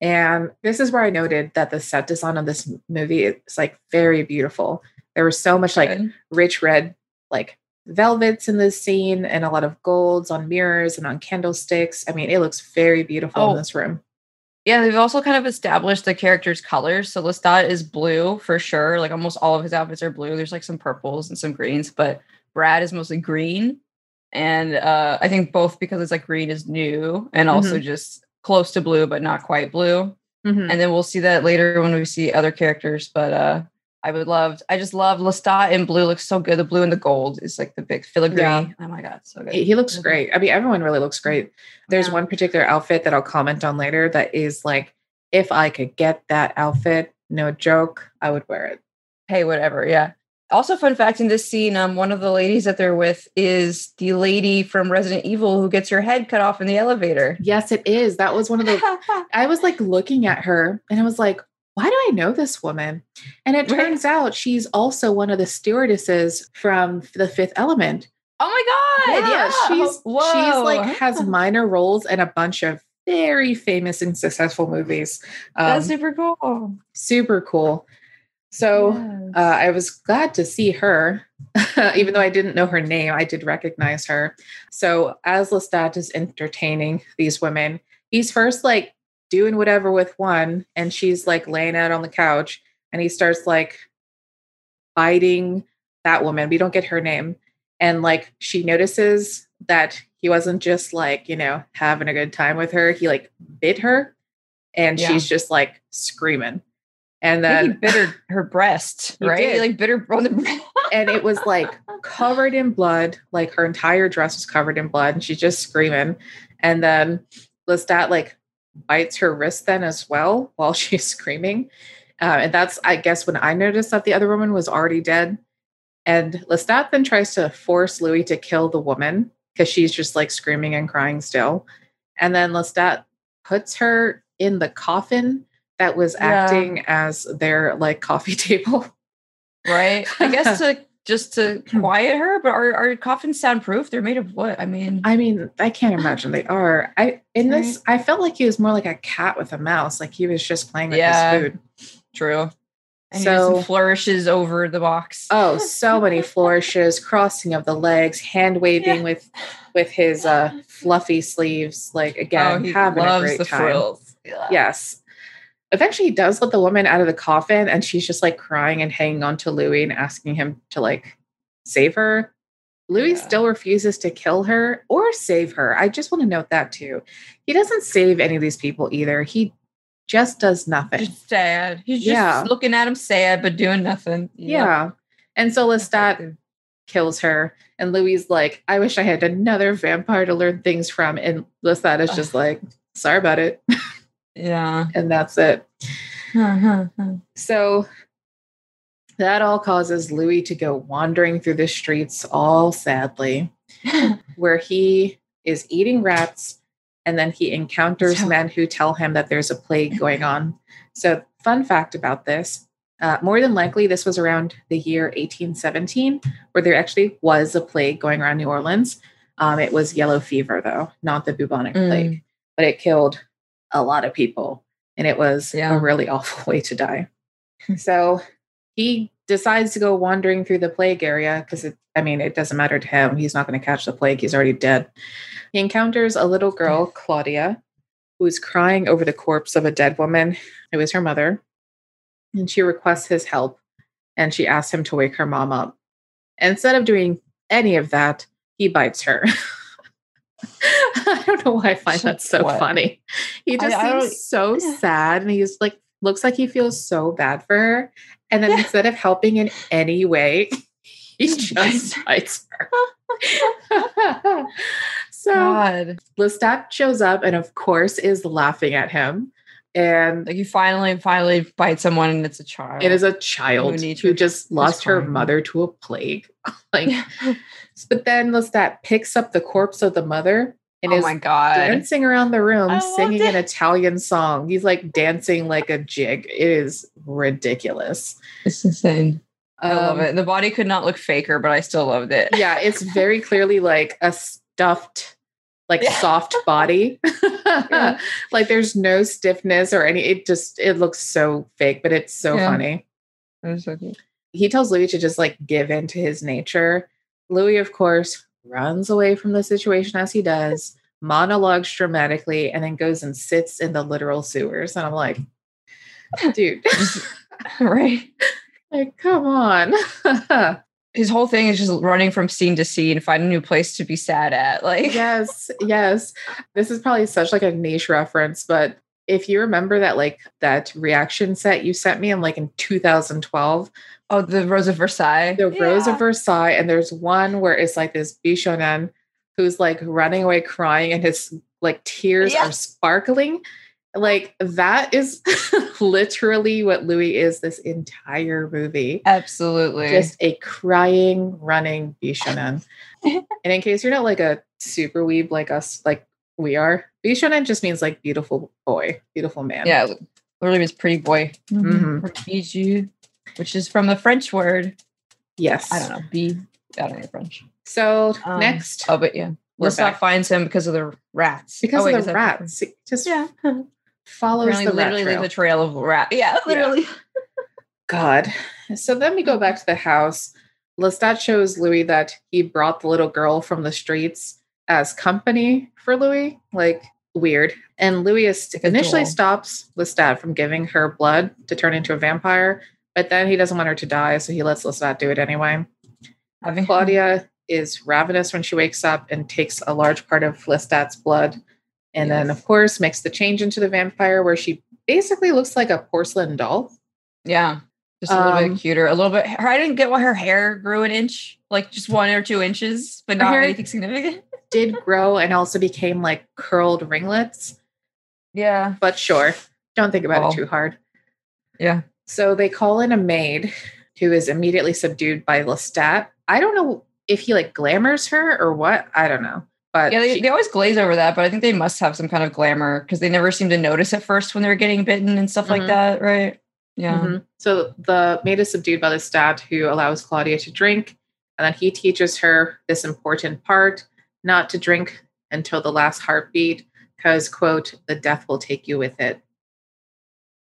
And this is where I noted that the set design of this movie is like very beautiful. There was so much like Good. rich red, like velvets in this scene and a lot of golds on mirrors and on candlesticks. I mean, it looks very beautiful Oh. in this room. Yeah, they've also kind of established the character's colors. So Lestat is blue for sure. Like almost all of his outfits are blue. There's like some purples and some greens, but Brad is mostly green. And uh, I think both because it's like green is new and also just close to blue, but not quite blue. Mhm. And then we'll see that later when we see other characters. But uh, I would love, I just love Lestat in blue looks so good. The blue and the gold is like the big filigree. Yeah. Oh my God, so good. He, looks Mhm. great. I mean, everyone really looks great. There's Yeah. one particular outfit that I'll comment on later that is like, if I could get that outfit, no joke, I would wear it. hey, whatever. Yeah. Also, fun fact in this scene, um, one of the ladies that they're with is the lady from Resident Evil who gets her head cut off in the elevator. Yes, it is. That was one of the. I was like looking at her and I was like, why do I know this woman? And it Right. turns out she's also one of the stewardesses from The Fifth Element. oh my god! Yeah, she's she's Whoa. like has minor roles in a bunch of very famous and successful movies. Um, that's super cool. super cool. So Yes. uh, I was glad to see her, even though I didn't know her name. I did recognize her. So as Lestat is entertaining these women, he's first like doing whatever with one, and she's like laying out on the couch, and he starts like biting that woman. We don't get her name, and like she notices that he wasn't just like you know having a good time with her. He like bit her, and Yeah. she's just like screaming. And then he bit her, her breast, right? did. He like bit her on the breast. and it was like covered in blood like her entire dress was covered in blood and she's just screaming and then lestat like bites her wrist then as well while she's screaming uh, and that's i guess when i noticed that the other woman was already dead and lestat then tries to force louis to kill the woman because she's just like screaming and crying still and then lestat puts her in the coffin that was Yeah. acting as their like coffee table right? I guess to just to quiet her, but are, are coffins soundproof? They're made of wood. I mean, I mean, I can't imagine they are. I in this, I felt like he was more like a cat with a mouse. Like he was just playing with Yeah. his food. true. And So- flourishes over the box. Oh, so many flourishes, crossing of the legs, hand waving Yeah. with with his uh fluffy sleeves. Like again, oh, he having a great the time. frills. Yeah. Yes. Eventually, he does let the woman out of the coffin, and she's just like crying and hanging on to Louis and asking him to like save her. Louis Yeah. still refuses to kill her or save her. I just want to note that too. He doesn't save any of these people either. He just does nothing. Just sad. He's just Yeah. looking at him sad, but doing nothing. Yep. Yeah. And so Lestat kills her, and Louis is like, I wish I had another vampire to learn things from. And Lestat is just like, sorry about it. Yeah. and that's it. Huh, huh, huh. So that all causes Louis to go wandering through the streets all sadly, where he is eating rats and then he encounters So- men who tell him that there's a plague going on. So, fun fact about this uh, more than likely, this was around the year 1817, where there actually was a plague going around New Orleans. Um, it was yellow fever, though, not the bubonic Mm. plague, but it killed a lot of people. And it was Yeah. a really awful way to die. Hmm. so he decides to go wandering through the plague area because it, I mean, it doesn't matter to him. He's not going to catch the plague, he's already dead. He encounters a little girl, Claudia, who is crying over the corpse of a dead woman. It was her mother. And she requests his help and she asks him to wake her mom up. Instead of doing any of that, he bites her. I don't know why I find that so What? funny. He just I seems so Yeah. sad and he's like, looks like he feels so bad for her. And then Yeah. instead of helping in any way, he just bites her. so God. Lestat shows up and, of course, is laughing at him. And Like you finally, finally bite someone and it's a child. it is a child Who who just lost her mother to a plague. like, but then Lestat picks up the corpse of the mother and oh is my God. dancing around the room, I singing an. Italian song. He's like dancing like a jig. It is ridiculous. It's insane. I love Um, it. The body could not look faker, but I still loved it. yeah, it's very clearly like a stuffed, like Yeah. soft body. Yeah. like there's no stiffness or any. It just it looks so fake, but it's so Yeah. funny. It so cute. He tells Louis to just like give in to his nature, Louis, of course, runs away from the situation as he does, monologues dramatically, and then goes and sits in the literal sewers. And I'm like, dude, right. like, come on. His whole thing is just running from scene to scene, find a new place to be sad at. Like, yes, yes. This is probably such like a niche reference, but if you remember that like that reaction set you sent me in like in 2012 oh, the Rose of Versailles. the Rose of Versailles, and there's one where it's like this Bishonen who's like running away crying, and his like tears Yeah. are sparkling. Like that is literally what Louis is this entire movie. Absolutely. Just a crying, running Bishonen. and in case you're not like a super weeb like us, like we are, Bishonen just means like beautiful boy, beautiful man. yeah, it literally means pretty boy. Mhm. Or bijou, which is from the French word. Yes. I don't know. B. I don't know French. So Um, next, Oh, but yeah. We're Lestat finds him because of the rats. because Oh, wait, of the that rats, just Yeah. follows Apparently, the rat literally trail. leaves a trail of rat. Yeah, literally. God. So then we go back to the house. Lestat shows Louis that he brought the little girl from the streets as company for Louis. Like, weird. And Louis is Like initially stops Lestat from giving her blood to turn into a vampire, but then he doesn't want her to die, so he lets Lestat do it anyway. Having Claudia is ravenous when she wakes up and takes a large part of Lestat's blood. And then, of course, makes the change into the vampire where she basically looks like a porcelain doll. Yeah. Just a little Um, bit cuter. A little bit. I didn't get why her hair grew an inch, like just one or two inches, but not hair- anything significant. Did grow and also became like curled ringlets. Yeah. but sure, don't think about Well. it too hard. Yeah. So they call in a maid who is immediately subdued by Lestat. I don't know if he like glamours her or what. I don't know. But Yeah, they, she- they always glaze over that, but I think they must have some kind of glamour because they never seem to notice at first when they're getting bitten and stuff Mhm. like that, right? Yeah. Mhm. So the maid is subdued by Lestat, who allows Claudia to drink, and then he teaches her this important part: not to drink until the last heartbeat, because quote, the death will take you with it.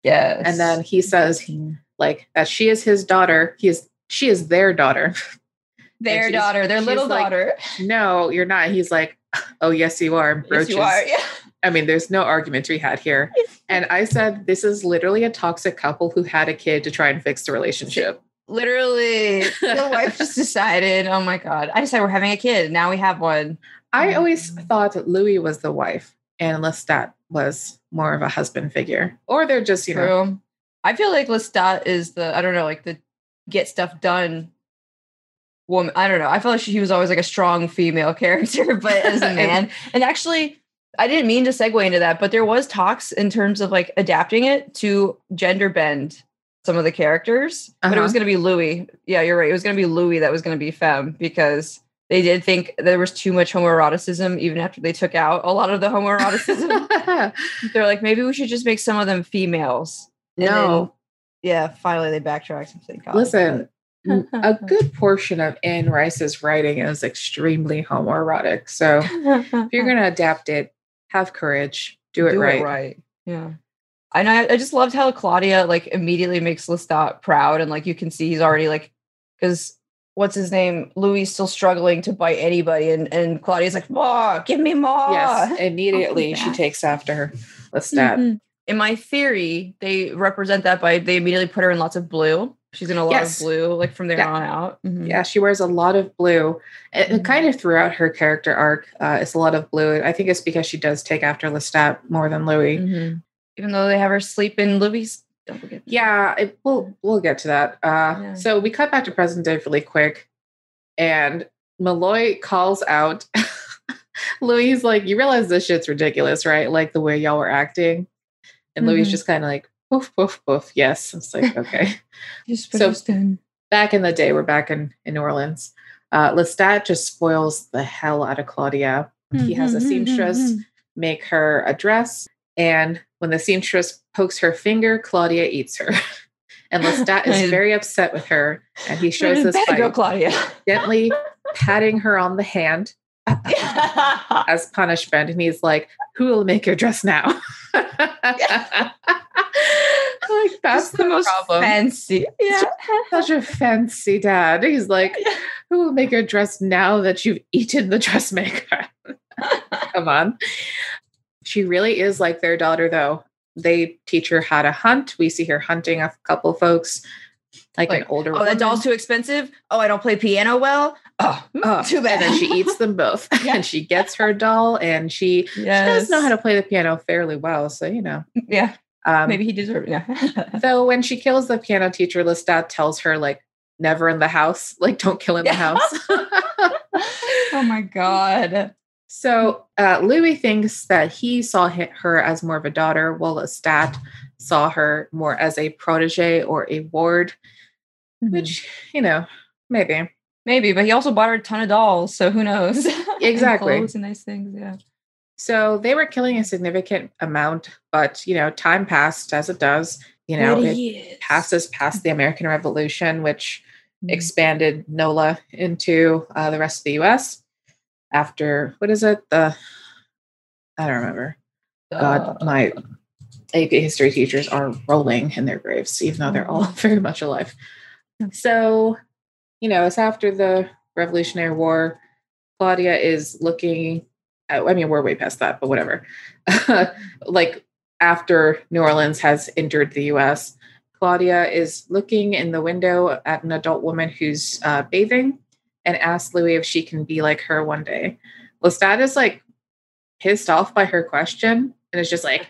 Yes. And then he says like that she is his daughter. He is she is their daughter. their daughter, their little like, daughter. no, you're not. He's like, oh yes, you are. Yes, you are. Yeah. I mean, there's no argument to be had here. And I said, this is literally a toxic couple who had a kid to try and fix the relationship. Literally, the wife just decided, oh my God, I decided we're having a kid. Now we have one. I Oh always thought that Louis was the wife and Lestat was more of a husband figure. Or they're just, you know, True. I feel like Lestat is the, I don't know, like the get stuff done woman. I don't know. I feel like she, he was always like a strong female character, but as a man. and actually, I didn't mean to segue into that, but there was talks in terms of like adapting it to gender bend some of the characters, but it Uh-huh. was going to be Louis. Yeah, you're right. It was going to be Louis that was going to be femme because they did think there was too much homoeroticism even after they took out a lot of the homoeroticism. They're like, maybe we should just make some of them females. And then- no. yeah, finally they backtracked and thank God. Listen, a good portion of Anne Rice's writing is extremely homoerotic. So if you're going to adapt it, have courage, do it do right. it right. Yeah. And I, I just loved how Claudia like immediately makes Lestat proud and like you can see he's already like because what's his name? Louis still struggling to bite anybody and, and Claudia's like, more, give me more. Yes, immediately she takes after Lestat. Mhm. In my theory, they represent that by they immediately put her in lots of blue. She's in a lot Yes. of blue, like from there Yeah. on out. Mhm. Yeah, she wears a lot of blue. And and Mhm. kind of throughout her character arc, uh, it's a lot of blue. I think it's because she does take after Lestat more than Louis. Mhm. Even though they have her sleep in Louis. Yeah, it, we'll we'll get to that. Uh, Yeah. So we cut back to present day really quick, and Molloy calls out. Louis like, "You realize this shit's ridiculous, right? Like the way y'all were acting." And Louis is Mhm. just kind of like, "Poof, poof, poof." Yes, it's like okay. So- back in the day, we're back in in New Orleans. Uh, Lestat just spoils the hell out of Claudia. He has a seamstress make her a dress, and when the seamstress pokes her finger, Claudia eats her. And Lestat is very upset with her, and he shows this go, Claudia. gently patting her on the hand as punishment. And he's like, "Who will make your dress now?" like that's the most problem. fancy. Yeah. Such a fancy dad. He's like, who will make your dress now that you've eaten the dressmaker? Come on. She really is like their daughter, though. They teach her how to hunt. We see her hunting a couple folks, like, an older Oh, that woman. doll's too expensive. Oh, I don't play piano well. Oh, Oh, too bad. And then she eats them both. Yeah. and she gets her doll and she, she does know how to play the piano fairly well. So, you know. Yeah, Um, maybe he deserved. It. Yeah. Though when she kills the piano teacher, Lestat tells her, like, never in the house. Like, don't kill in the house. oh my god. So uh, Louis thinks that he saw her as more of a daughter, while Lestat saw her more as a protege or a ward, Mm-hmm. which, you know, maybe. Maybe, but he also bought her a ton of dolls, so who knows? And Exactly. clothes and nice things. Yeah. So they were killing a significant amount, but, you know, time passed as it does. You know, it passes past the American Revolution, which Mm-hmm. expanded NOLA into uh, the rest of the US after, what is it? The, I don't remember. God, Uh, my AP history teachers are rolling in their graves, even though they're all very much alive. So, you know, it's after the Revolutionary War. Claudia is looking, at, I mean, we're way past that, but whatever. like after New Orleans has entered the US, Claudia is looking in the window at an adult woman who's uh, bathing and asks Louis if she can be like her one day. Lestat is like pissed off by her question and is just like,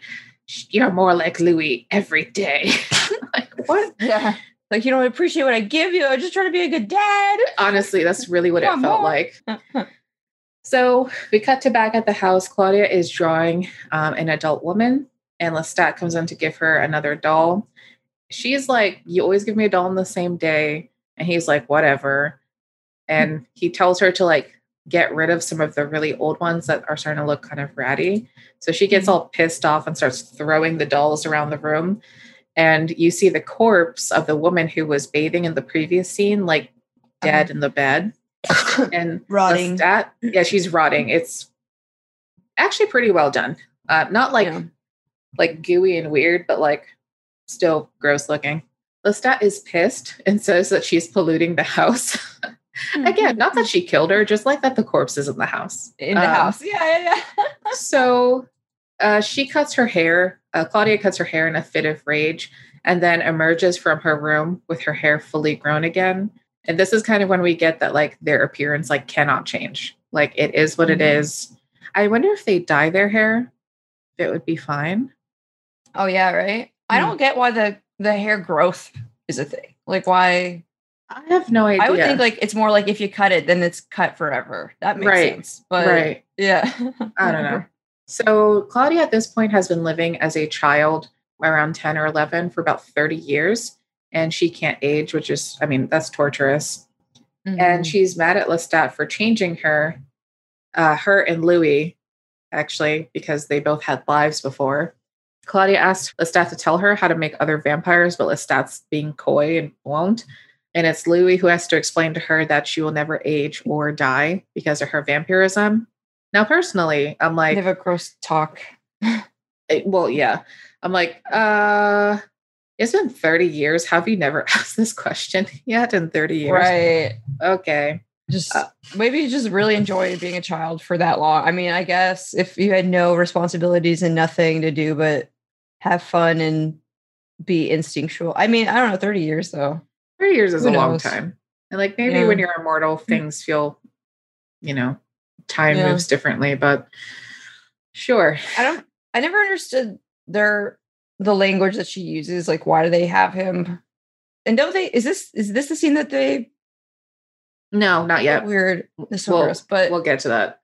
you're more like Louis every day. like, what? yeah. Like you don't appreciate what I give you. I'm just trying to be a good dad. Honestly, that's really what it felt on. like. So we cut to back at the house. Claudia is drawing um, an adult woman, and Lestat comes in to give her another doll. She's like, You always give me a doll on the same day. And he's like, Whatever. And he tells her to like get rid of some of the really old ones that are starting to look kind of ratty. So she gets all pissed off and starts throwing the dolls around the room. And you see the corpse of the woman who was bathing in the previous scene, like dead in the bed. And Rotting. Lestat, yeah, she's rotting. It's actually pretty well done. Uh, not like Yeah. like gooey and weird, but like still gross looking. Lestat is pissed and says that she's polluting the house. Again, not that she killed her, just like that the corpse is in the house. in the Um, house. Yeah, yeah, yeah. So uh, she cuts her hair. Uh, Claudia cuts her hair in a fit of rage and then emerges from her room with her hair fully grown again. And this is kind of when we get that like their appearance like cannot change. Like it is what it Mhm. is. I wonder if they dye their hair, if it would be fine. Oh yeah, right. I Hmm. don't get why the the hair growth is a thing. Like why I have no idea. I would think like it's more like if you cut it, then it's cut forever. That makes Right. sense. But right. yeah. I don't know. So Claudia at this point has been living as a child around 10 or 11 for about 30 years. And she can't age, which is, I mean, that's torturous. Mhm. and she's mad at Lestat for changing her, uh, her and Louis, actually, because they both had lives before. Claudia asked Lestat to tell her how to make other vampires, but Lestat's being coy and won't. And it's Louis who has to explain to her that she will never age or die because of her vampirism. Now, personally, I'm they like, have a gross talk. eh, well, yeah. I'm like, uh, it's been 30 years. Have you never asked this question yet in 30 years? Right. Okay. Just Uh, maybe you just really enjoy being a child for that long. I mean, I guess if you had no responsibilities and nothing to do but have fun and be instinctual. I mean, I don't know, 30 years though. Three years is Who a long time. And like maybe Yeah. when you're immortal, things feel, you know, time Yeah. moves differently, but sure. I don't I never understood their the language that she uses. Like, why do they have him? And don't they is this is this the scene that they No, not yet. weird this We'll- gross, but We'll get to that.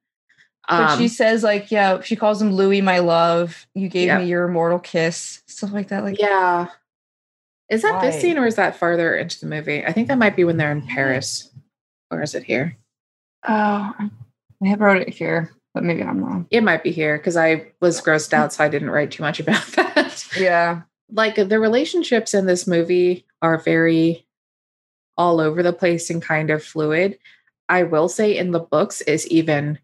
but Um, she says like, yeah, she calls him Louis, my love. You gave Yeah. me your immortal kiss. Stuff like that. Like yeah. Is that this scene or is that farther into the movie? I think that might be when they're in mm-hmm. Paris. Or is it here? Oh I have wrote it here, but maybe I'm wrong. It might be here because I was grossed out, so I didn't write too much about that. Yeah. like the relationships in this movie are very all over the place and kind of fluid. I will say in the books is even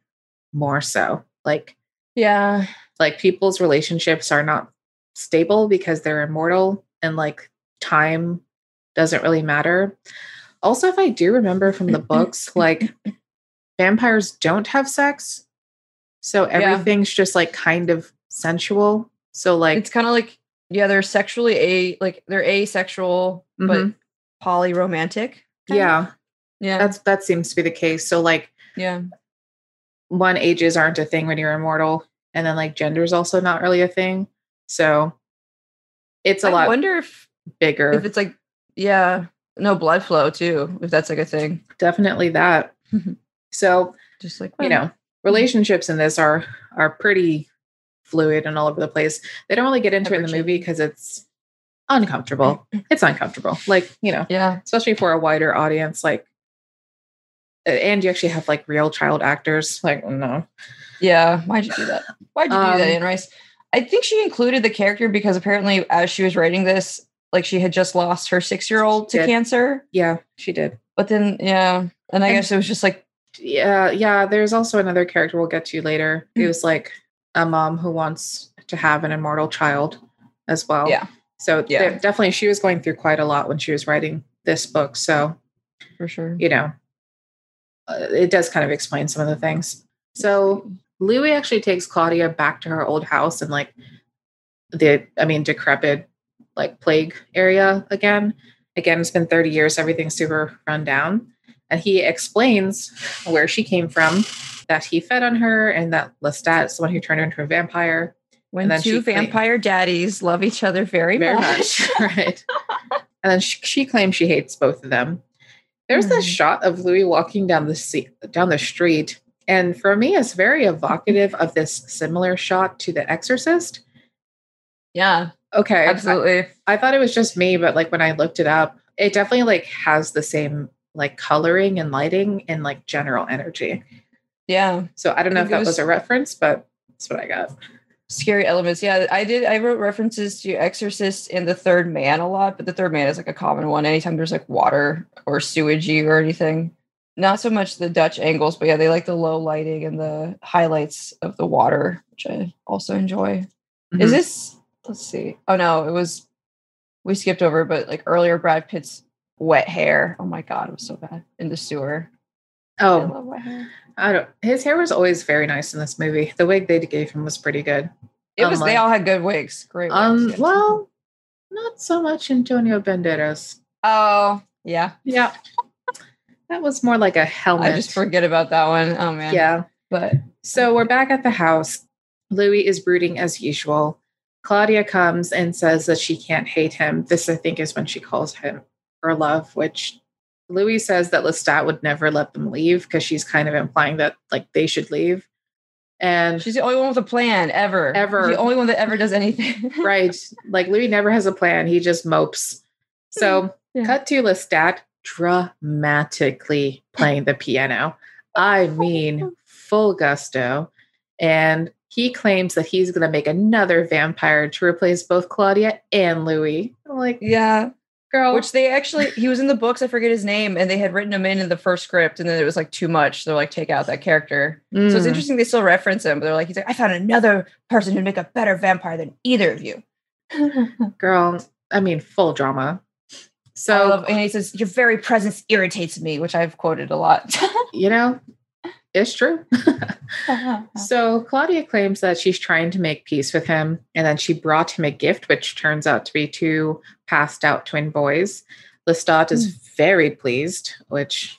more so. Like Yeah. like people's relationships are not stable because they're immortal and like time doesn't really matter. Also, if I do remember from the books, like vampires don't have sex. So everything's just like kind of sensual. So like it's kind of like yeah, they're sexually a like they're asexual but Mhm. polyromantic. kind of. yeah, Yeah. that's that seems to be the case. So like yeah. one ages aren't a thing when you're immortal, and then like gender is also not really a thing. So it's a I lot I wonder if bigger. if it's like yeah, no blood flow too, if that's like a thing. Definitely that. Mhm. so Just like you know relationships in this are are pretty fluid and all over the place they don't really get into it in the movie because it's uncomfortable it's uncomfortable like you know Yeah. especially for a wider audience like and you actually have like real child actors like no Yeah. Why'd you do that? Why'd you do that, Um, Anne Rice? I think she included the character because apparently as she was writing this, like she had just lost her six year old to Did. cancer. yeah she did But then yeah. And I And- guess it was just like yeah yeah there's also another character we'll get to later Mm. it was like a mom who wants to have an immortal child as well Yeah. so Yeah. definitely she was going through quite a lot when she was writing this book so for sure. you know, uh, it does kind of explain some of the things. So Louis actually takes Claudia back to her old house and like the, I mean, decrepit like plague area again. Again, it's been 30 years, everything's super run down. And he explains where she came from, that he fed on her, and that Lestat is the one who turned her into a vampire. When And then two she claimed- vampire daddies love each other very, very much. much. right. And then she, she claims she hates both of them. There's this Mhm. shot of Louis walking down the se- down the street, and for me, it's very evocative of this similar shot to The Exorcist. yeah, Okay, absolutely. I, thought it was just me, but like when I looked it up, it definitely like has the same like coloring and lighting and like general energy. Yeah. So I don't know I if that was was- a reference, but that's what I got. Scary elements. Yeah, I did. I wrote references to Exorcist and the Third Man a lot, but the Third Man is like a common one. Anytime there's like water or sewagey or anything, not so much the Dutch angles, but yeah, they like the low lighting and the highlights of the water, which I also enjoy. Is Mhm. this? Let's see. Oh no, it was. We skipped over, but like earlier, Brad Pitt's wet hair. Oh my god, it was so bad in the sewer. I oh, love wet hair. I don't. His hair was always very nice in this movie. The wig they gave him was pretty good. It was. They all had good wigs. Great. Wigs, Um, yes. well, not so much Antonio Banderas. Oh yeah. Yeah, that was more like a helmet. I just forget about that one. Oh man. Yeah. But So we're back at the house. Louis is brooding as usual. Claudia comes and says that she can't hate him. This, I think, is when she calls him her love, which Louis says that Lestat would never let them leave because she's kind of implying that like they should leave. And she's the only one with a plan ever. Ever. The only one that ever does anything. right, like Louis never has a plan. He just mopes. So hmm. Yeah. cut to Lestat dramatically playing the piano. I mean, full gusto. And he claims that he's going to make another vampire to replace both Claudia and Louis. I'm like, yeah. girl, Which they actually he was in the books, I forget his name, and they had written him in in the first script, and then it was like too much. So they're like, take out that character. So it's Mm. interesting they still reference him, but they're like, he's like, I found another person who'd make a better vampire than either of you. girl, I mean, full drama. So So, love, and he says, Your very presence irritates me, which I've quoted a lot. you know, it's true. So Claudia claims that she's trying to make peace with him, and then she brought him a gift, which turns out to be two passed out twin boys. Lestat is very pleased, which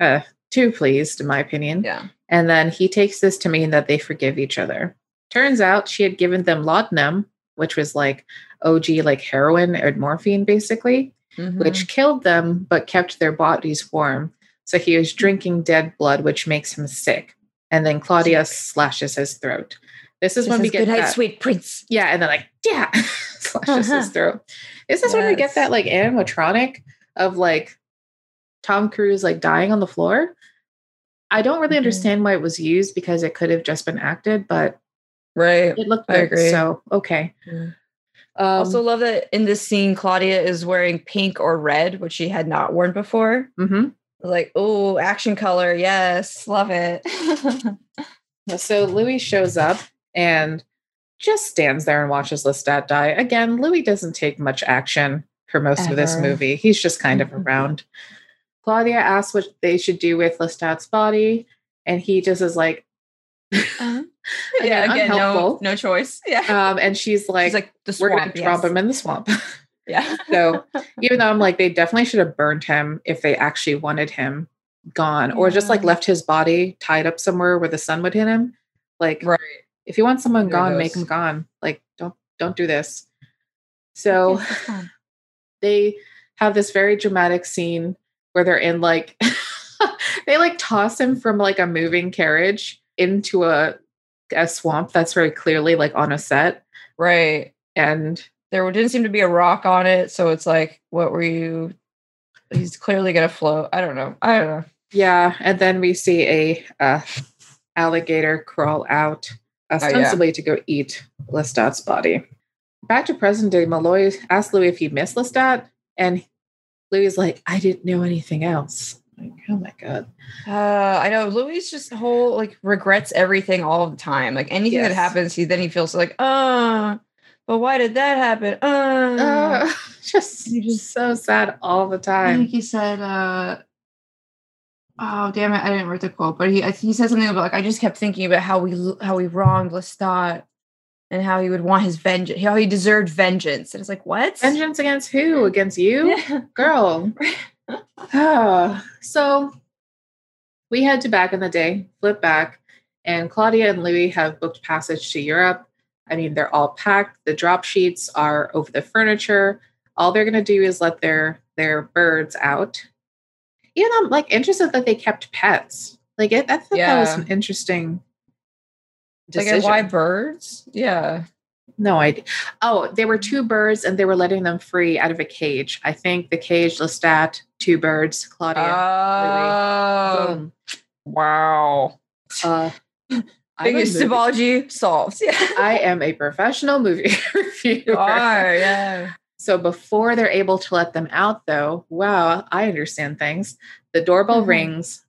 uh too pleased in my opinion. yeah. And then he takes this to mean that they forgive each other. Turns out she had given them laudanum, which was like OG like heroin or morphine basically, Mhm. which killed them but kept their bodies warm. So he is drinking dead blood, which makes him sick. And then Claudia slashes his throat. This is She when we get Good night, that. sweet prince. Yeah, and then like yeah, slashes his throat. This is when we get that like animatronic of like Tom Cruise like dying on the floor. I don't really Mhm. understand why it was used because it could have just been acted, but Right. it looked good. So okay. Yeah. Um, also love that in this scene, Claudia is wearing pink or red, which she had not worn before. mhm. Like, oh, action color. Yes. Love it. So Louis shows up and just stands there and watches Lestat die. Again, Louis doesn't take much action. for most of this movie. He's just kind of Mhm. around. Claudia asks what they should do with Lestat's body, and he just is like, Uh-huh. Again, yeah, again, no, unhelpful. no choice. Yeah. um, and she's like, She's like the we're swamp. gonna drop him in the swamp. Yeah. so even though I'm like, they definitely should have burned him if they actually wanted him gone, or just like left his body tied up somewhere where the sun would hit him. Like, right. if you want someone gone, make him gone. Like, don't don't do this. So Yeah, that's fine. they have this very dramatic scene where they're in like they like toss him from like a moving carriage into a a swamp that's very clearly like on a set right. and There didn't seem to be a rock on it, so it's like, what were you? He's clearly gonna float. I don't know. I don't know. yeah and then we see a uh, alligator crawl out yeah. ostensibly to go eat Lestat's body back to present day Molloy asked Louis if he missed Lestat and Louis is like I didn't know anything else like oh my god Uh, I know Louis just whole like regrets everything all the time. Like anything that happens, he then he feels like, uh, but why did that happen? Uh, Uh, just, just- so sad all the I time. think he said, uh, oh damn it, I didn't write the quote, but he he said something about like I just kept thinking about how we how we wronged Lestat and how he would want his vengeance, how he deserved vengeance, and it's like what? Vengeance against who? Against you, Yeah. girl. Ah, so we head to back in the day, flip back, and Claudia and Louis have booked passage to Europe. I mean, they're all packed. The drop sheets are over the furniture. All they're gonna do is let their their birds out. Even I'm like interested that they kept pets. Like it, I thought that was an interesting Like decision. why birds? Yeah. No idea. Oh, there were two birds and they were letting them free out of a cage. I think the cage, Lestat, two birds, Claudia. Oh, wow. Uh, Biggest movie- solved. Yeah. I am a professional movie reviewer. You are, yeah. So before they're able to let them out, though, wow, I understand things. The doorbell Mhm. rings.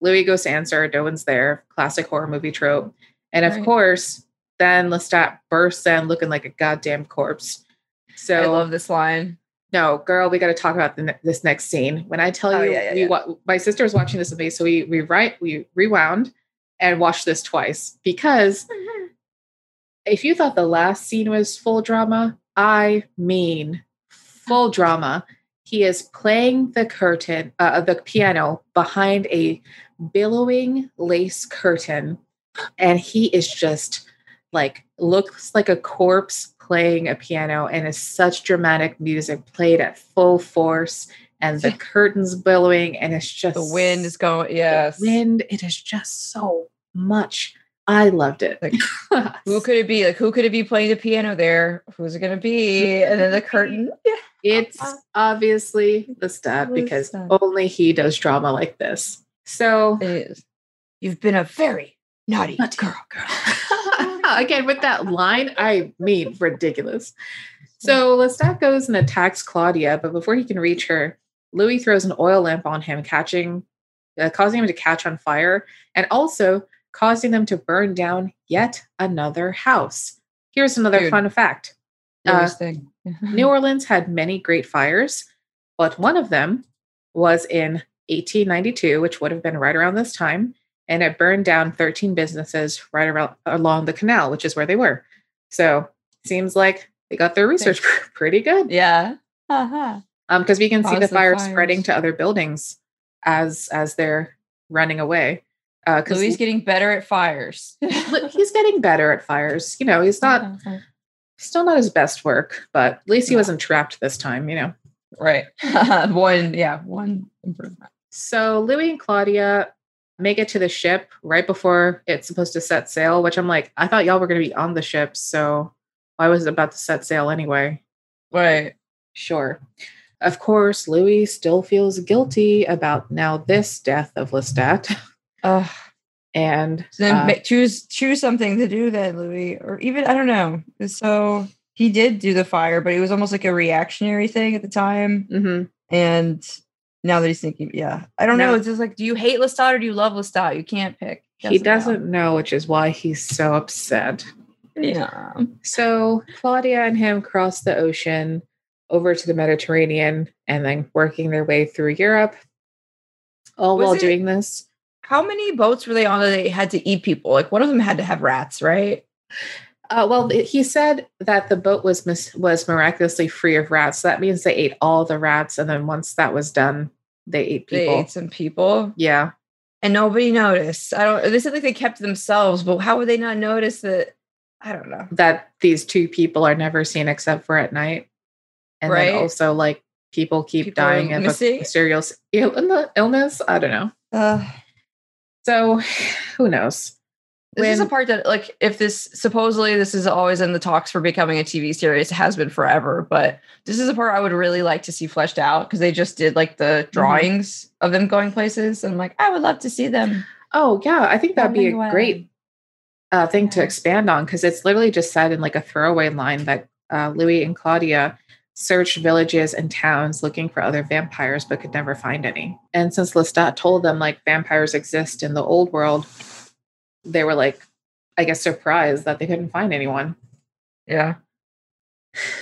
Louis goes to answer. No one's there. Classic horror movie trope. And of Right. course, then Lestat bursts in looking like a goddamn corpse. So I love this line. No, girl, we got to talk about the, this next scene. When I tell Oh, you, yeah, yeah, we yeah. my sister was watching this with me, so we we right we rewound and watch this twice because if you thought the last scene was full drama, I mean full drama. He is playing the curtain, uh, the piano behind a billowing lace curtain, and he is just like looks like a corpse playing a piano, and is such dramatic music played at full force, and the curtains billowing, and it's just The wind is going. Yes. wind. It is just so much. I loved it. Like, Who could it be? Like, who could it be playing the piano there? Who's it going to be? And then the curtain. Yeah. It's uh-huh. obviously Lestat because only he does drama like this. So It is. You've been a very naughty Naughty girl. again with that line, I mean ridiculous. So Lestat goes and attacks Claudia, but before he can reach her, Louis throws an oil lamp on him, catching, uh, causing him to catch on fire, and also causing them to burn down yet another house. Here's another Dude. fun fact: Uh, New Orleans had many great fires, but one of them was in 1892, which would have been right around this time, and it burned down 13 businesses right around along the canal, which is where they were. So seems like they got their research pretty good. yeah. Uh-huh. Um, because we can see the fire fires. spreading to other buildings as as they're running away. Uh, Louis getting better at fires. he's getting better at fires. You know, he's not still not his best work, but at least he No. wasn't trapped this time. You know. right. one, yeah, one improvement. So Louis and Claudia make it to the ship right before it's supposed to set sail, which I'm like, I thought y'all were going to be on the ship. So why was it about to set sail anyway? Right. Sure. Of course, Louis still feels guilty about now this death of Lestat. Uh, And so then uh, choose choose something to do then, Louis, or even I don't know. So he did do the fire, but it was almost like a reactionary thing at the time. mhm. And now that he's thinking, yeah, I don't know. It's just like, do you hate Lestat or do you love Lestat? You can't pick. he doesn't know, which is why he's so upset. Yeah. So Claudia and him cross the ocean over to the Mediterranean and then working their way through Europe. All Was while it- doing this. How many boats were they on that they had to eat people? Like one of them had to have rats, right? Uh, well, he said that the boat was mis- was miraculously free of rats. So that means they ate all the rats, and then once that was done, they ate people. They ate some people yeah, and nobody noticed. I don't they said like they kept themselves, but how would they not notice that? I don't know. that these two people are never seen except for at night, and Right. then also like people keep People dying of a missing? mysterious Ill- illness. I don't know. Uh, So, who knows? this is a part that like if this supposedly this is always in the talks for becoming a TV series, it has been forever, but this is a part I would really like to see fleshed out because they just did like the Mm-hmm. drawings of them going places. And I'm like, I would love to see them. Oh yeah, I think that'd be a great uh, thing to expand on because it's literally just said in like a throwaway line that uh, Louis and Claudia searched villages and towns looking for other vampires but could never find any. And since Lestat told them like vampires exist in the old world, they were like, I guess, surprised that they couldn't find anyone. Yeah.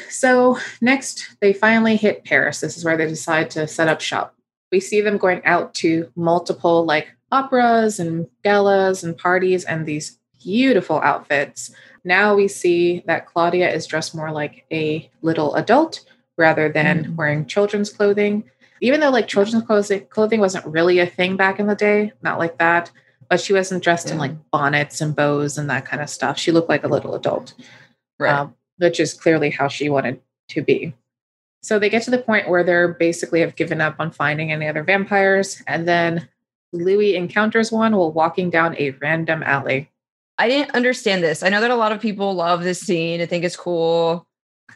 So next, they finally hit Paris. This is where they decide to set up shop. We see them going out to multiple like operas and galas and parties and these beautiful outfits. Now we see that Claudia is dressed more like a little adult rather than Mm. wearing children's clothing. Even though like children's clothing clothing wasn't really a thing back in the day, not like that. But she wasn't dressed in like bonnets and bows and that kind of stuff. She looked like a little adult Right. um, which is clearly how she wanted to be. So they get to the point where they're basically have given up on finding any other vampires, and then Louis encounters one while walking down a random alley. I didn't understand this. I know that a lot of people love this scene. I think it's cool.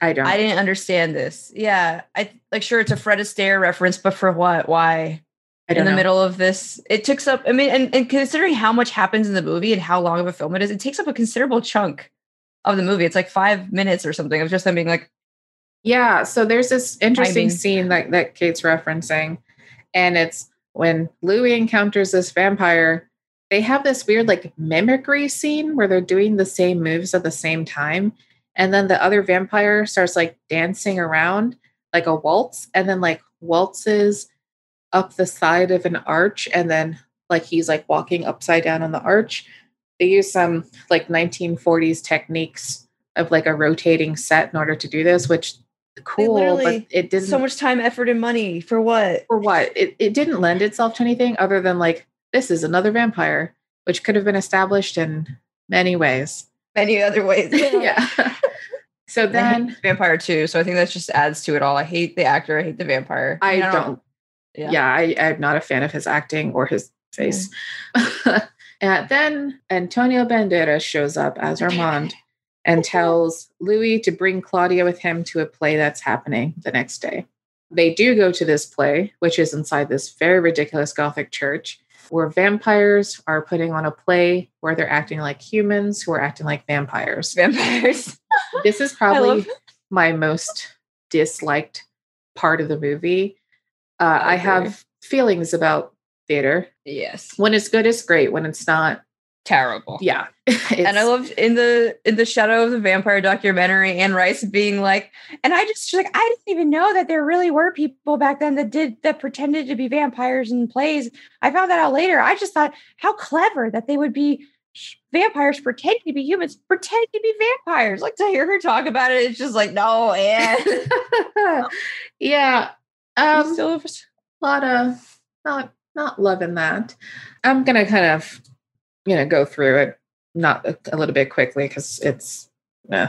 I don't. I didn't understand this. Yeah. I like sure it's a Fred Astaire reference, but for what? Why? In the know. middle of this. It takes up, I mean, and, and considering how much happens in the movie and how long of a film it is, it takes up a considerable chunk of the movie. It's like five minutes or something of just them being like, Yeah, so there's this interesting Timing. scene that, that Kate's referencing, and it's when Louis encounters this vampire, they have this weird like mimicry scene where they're doing the same moves at the same time. And then the other vampire starts like dancing around like a waltz and then like waltzes up the side of an arch and then like he's like walking upside down on the arch. They use some like 1940s techniques of like a rotating set in order to do this, which cool, but it didn't so much time, effort, and money for what? for what? It it didn't lend itself to anything other than like this is another vampire, which could have been established in many ways. Many other ways. yeah. so I then Vampire too. So I think that just adds to it all. I hate the actor. I hate the vampire. I mean, don't Yeah. yeah, I, I'm not a fan of his acting or his face. Mm. and then Antonio Banderas shows up as Armand and tells Louis to bring Claudia with him to a play that's happening the next day. They do go to this play, which is inside this very ridiculous Gothic church, where vampires are putting on a play where they're acting like humans who are acting like vampires. Vampires. This is probably my most disliked part of the movie. Uh, I I have feelings about theater. yes. When it's good, it's great. When it's not, Terrible. yeah. and I loved in the in the shadow of the vampire documentary, Anne Rice being like, and I just like, I didn't even know that there really were people back then that did that pretended to be vampires in plays. I found that out later. I just thought how clever that they would be vampires pretending to be humans, pretending to be vampires. Like to hear her talk about it, it's just like, no, Anne. yeah. Um, still a lot of not not loving that. I'm gonna kind of you know go through it not a, a little bit quickly because it's. Yeah.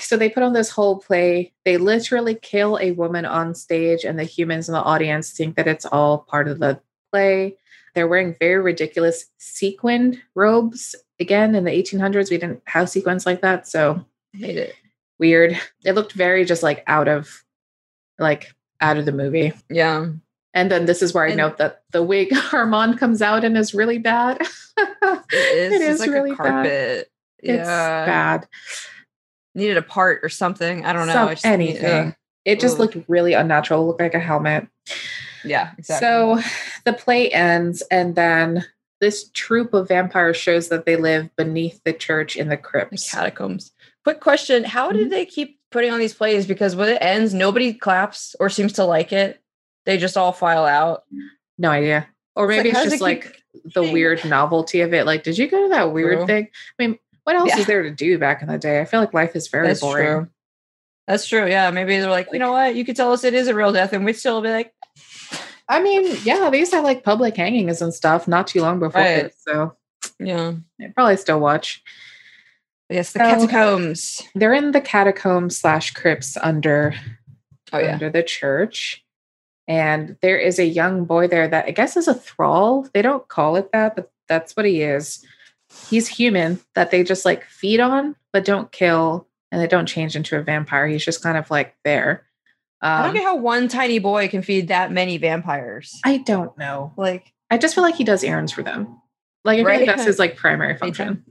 So they put on this whole play. They literally kill a woman on stage, and the humans in the audience think that it's all part of the play. They're wearing very ridiculous sequined robes. Again, in the 1800s, we didn't have sequins like that, so hate it. weird. It looked very just like out of like out of the movie. Yeah. And then this is where I And- note that the wig Armand comes out and is really bad. It is. It it's like really a bad. carpet. It's bad. Needed a part or something. I don't know. Some- I just need- anything. It just Ugh. looked really unnatural. It looked like a helmet. yeah, exactly. So the play ends, and then this troop of vampires shows that they live beneath the church in the the crypts. catacombs. Quick question: How Mm-hmm. did they keep putting on these plays because when it ends, nobody claps or seems to like it. They just all file out. No idea. Or It's maybe like, it's just like the going? weird novelty of it. Like, did you go to that weird True. thing? I mean, what else Yeah. is there to do back in the day? I feel like life is very That's boring. true. That's true. Yeah. Maybe they're like, you know what? You could tell us it is a real death, and we'd still be like, I mean, yeah, they used to have like public hangings and stuff not too long before Right. this, so yeah. Probably still watch. Yes, the So- catacombs. They're in the catacombs slash crypts under Oh yeah. under the church. And there is a young boy there that I guess is a thrall. They don't call it that, but that's what he is. He's human that they just like feed on, but don't kill, and they don't change into a vampire. He's just kind of like there. I don't Um, get how one tiny boy can feed that many vampires. I don't know. Like, I just feel like he does errands for them. Like I feel like that's his like primary Daytime. function.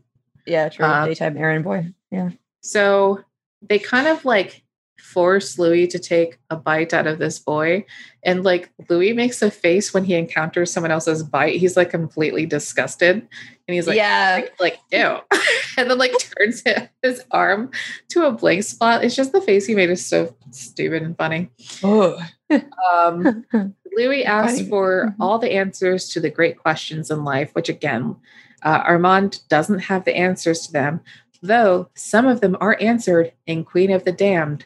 yeah, true. Uh, Daytime errand boy. Yeah. So they kind of like force Louis to take a bite out of this boy. And like Louis makes a face when he encounters someone else's bite. He's like completely disgusted. And he's like, yeah. like, ew. and then like turns his arm to a blank spot. It's just the face he made is so stupid and funny. Oh. Um, Louis asks for Mhm. all the answers to the great questions in life, which again, uh, Armand doesn't have the answers to them, though some of them are answered in Queen of the Damned,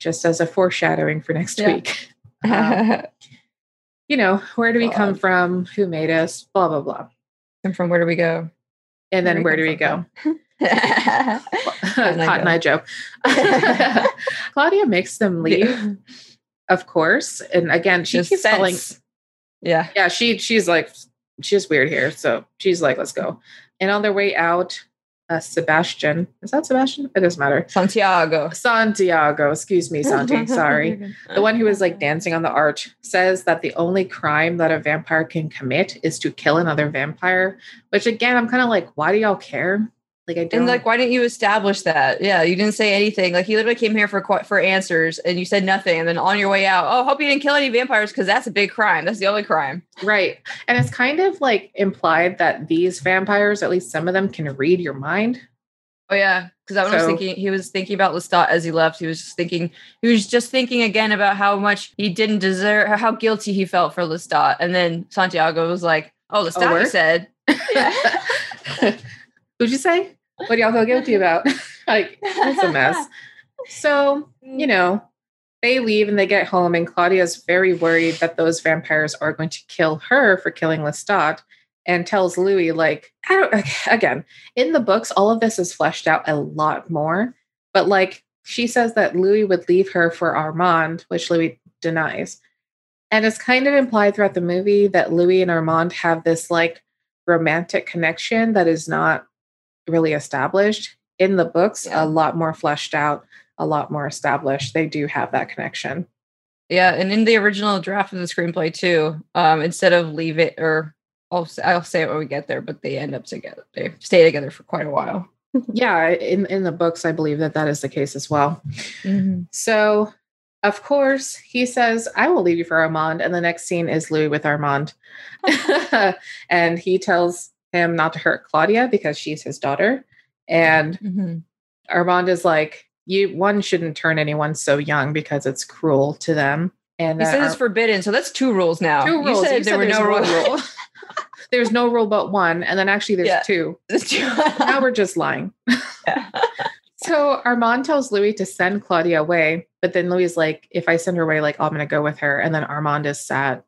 just as a foreshadowing for next Yeah. week. Um, you know, where do we come from? Who made us? Blah, blah, blah. and from where do we go? And then where Where do we go? Hot and I joke. Claudia makes them leave, of course. And again, she Just keeps calling. sense. Yeah. yeah she she's like she's weird here so she's like let's go and on their way out uh sebastian. Is that sebastian? It doesn't matter. Santiago. santiago. Excuse me santi. Sorry. The one who was like dancing on the arch says that the only crime that a vampire can commit is to kill another vampire which again i'm kind of like why do y'all care like i don't And like, why didn't you establish that? Yeah, you didn't say anything. Like, he literally came here for for answers, and you said nothing. And then on your way out, oh, hope you didn't kill any vampires because that's a big crime. That's the only crime. right and it's kind of like implied that these vampires at least some of them can read your mind Oh yeah, because I was So- thinking he was thinking about Lestat as he left. He was just thinking he was just thinking again about how much he didn't deserve, how guilty he felt for Lestat. And then Santiago was like, "Oh, Lestat, word? said." Yeah. Who'd you say? What do y'all feel guilty about? like, it's a mess. So, you know, they leave and they get home, and Claudia's very worried that those vampires are going to kill her for killing Lestat and tells Louis, like, I don't, again, in the books, all of this is fleshed out a lot more. But like, she says that Louis would leave her for Armand, which Louis denies. And it's kind of implied throughout the movie that Louis and Armand have this like romantic connection that is not really established. In the books, Yeah. a lot more fleshed out, a lot more established. They do have that connection. Yeah, and in the original draft of the screenplay too, um, instead of leave it or I'll I'll say it when we get there, but they end up together. They stay together for quite a while. yeah, in in the books, I believe that that is the case as well. So, of course, he says, "I will leave you for Armand," and the next scene is Louis with Armand, and he tells him not to hurt Claudia because she's his daughter, and Mhm. Armand is like, "You one shouldn't turn anyone so young because it's cruel to them." And He said it's forbidden, so that's two rules now. two rules. You said You there were there's no rules. rule. there's no rule but one, and then actually there's Yeah. two. Now we're just lying. So Armand tells Louis to send Claudia away, but then Louis is like, if I send her away, like I'm gonna go with her. And then Armand is sad.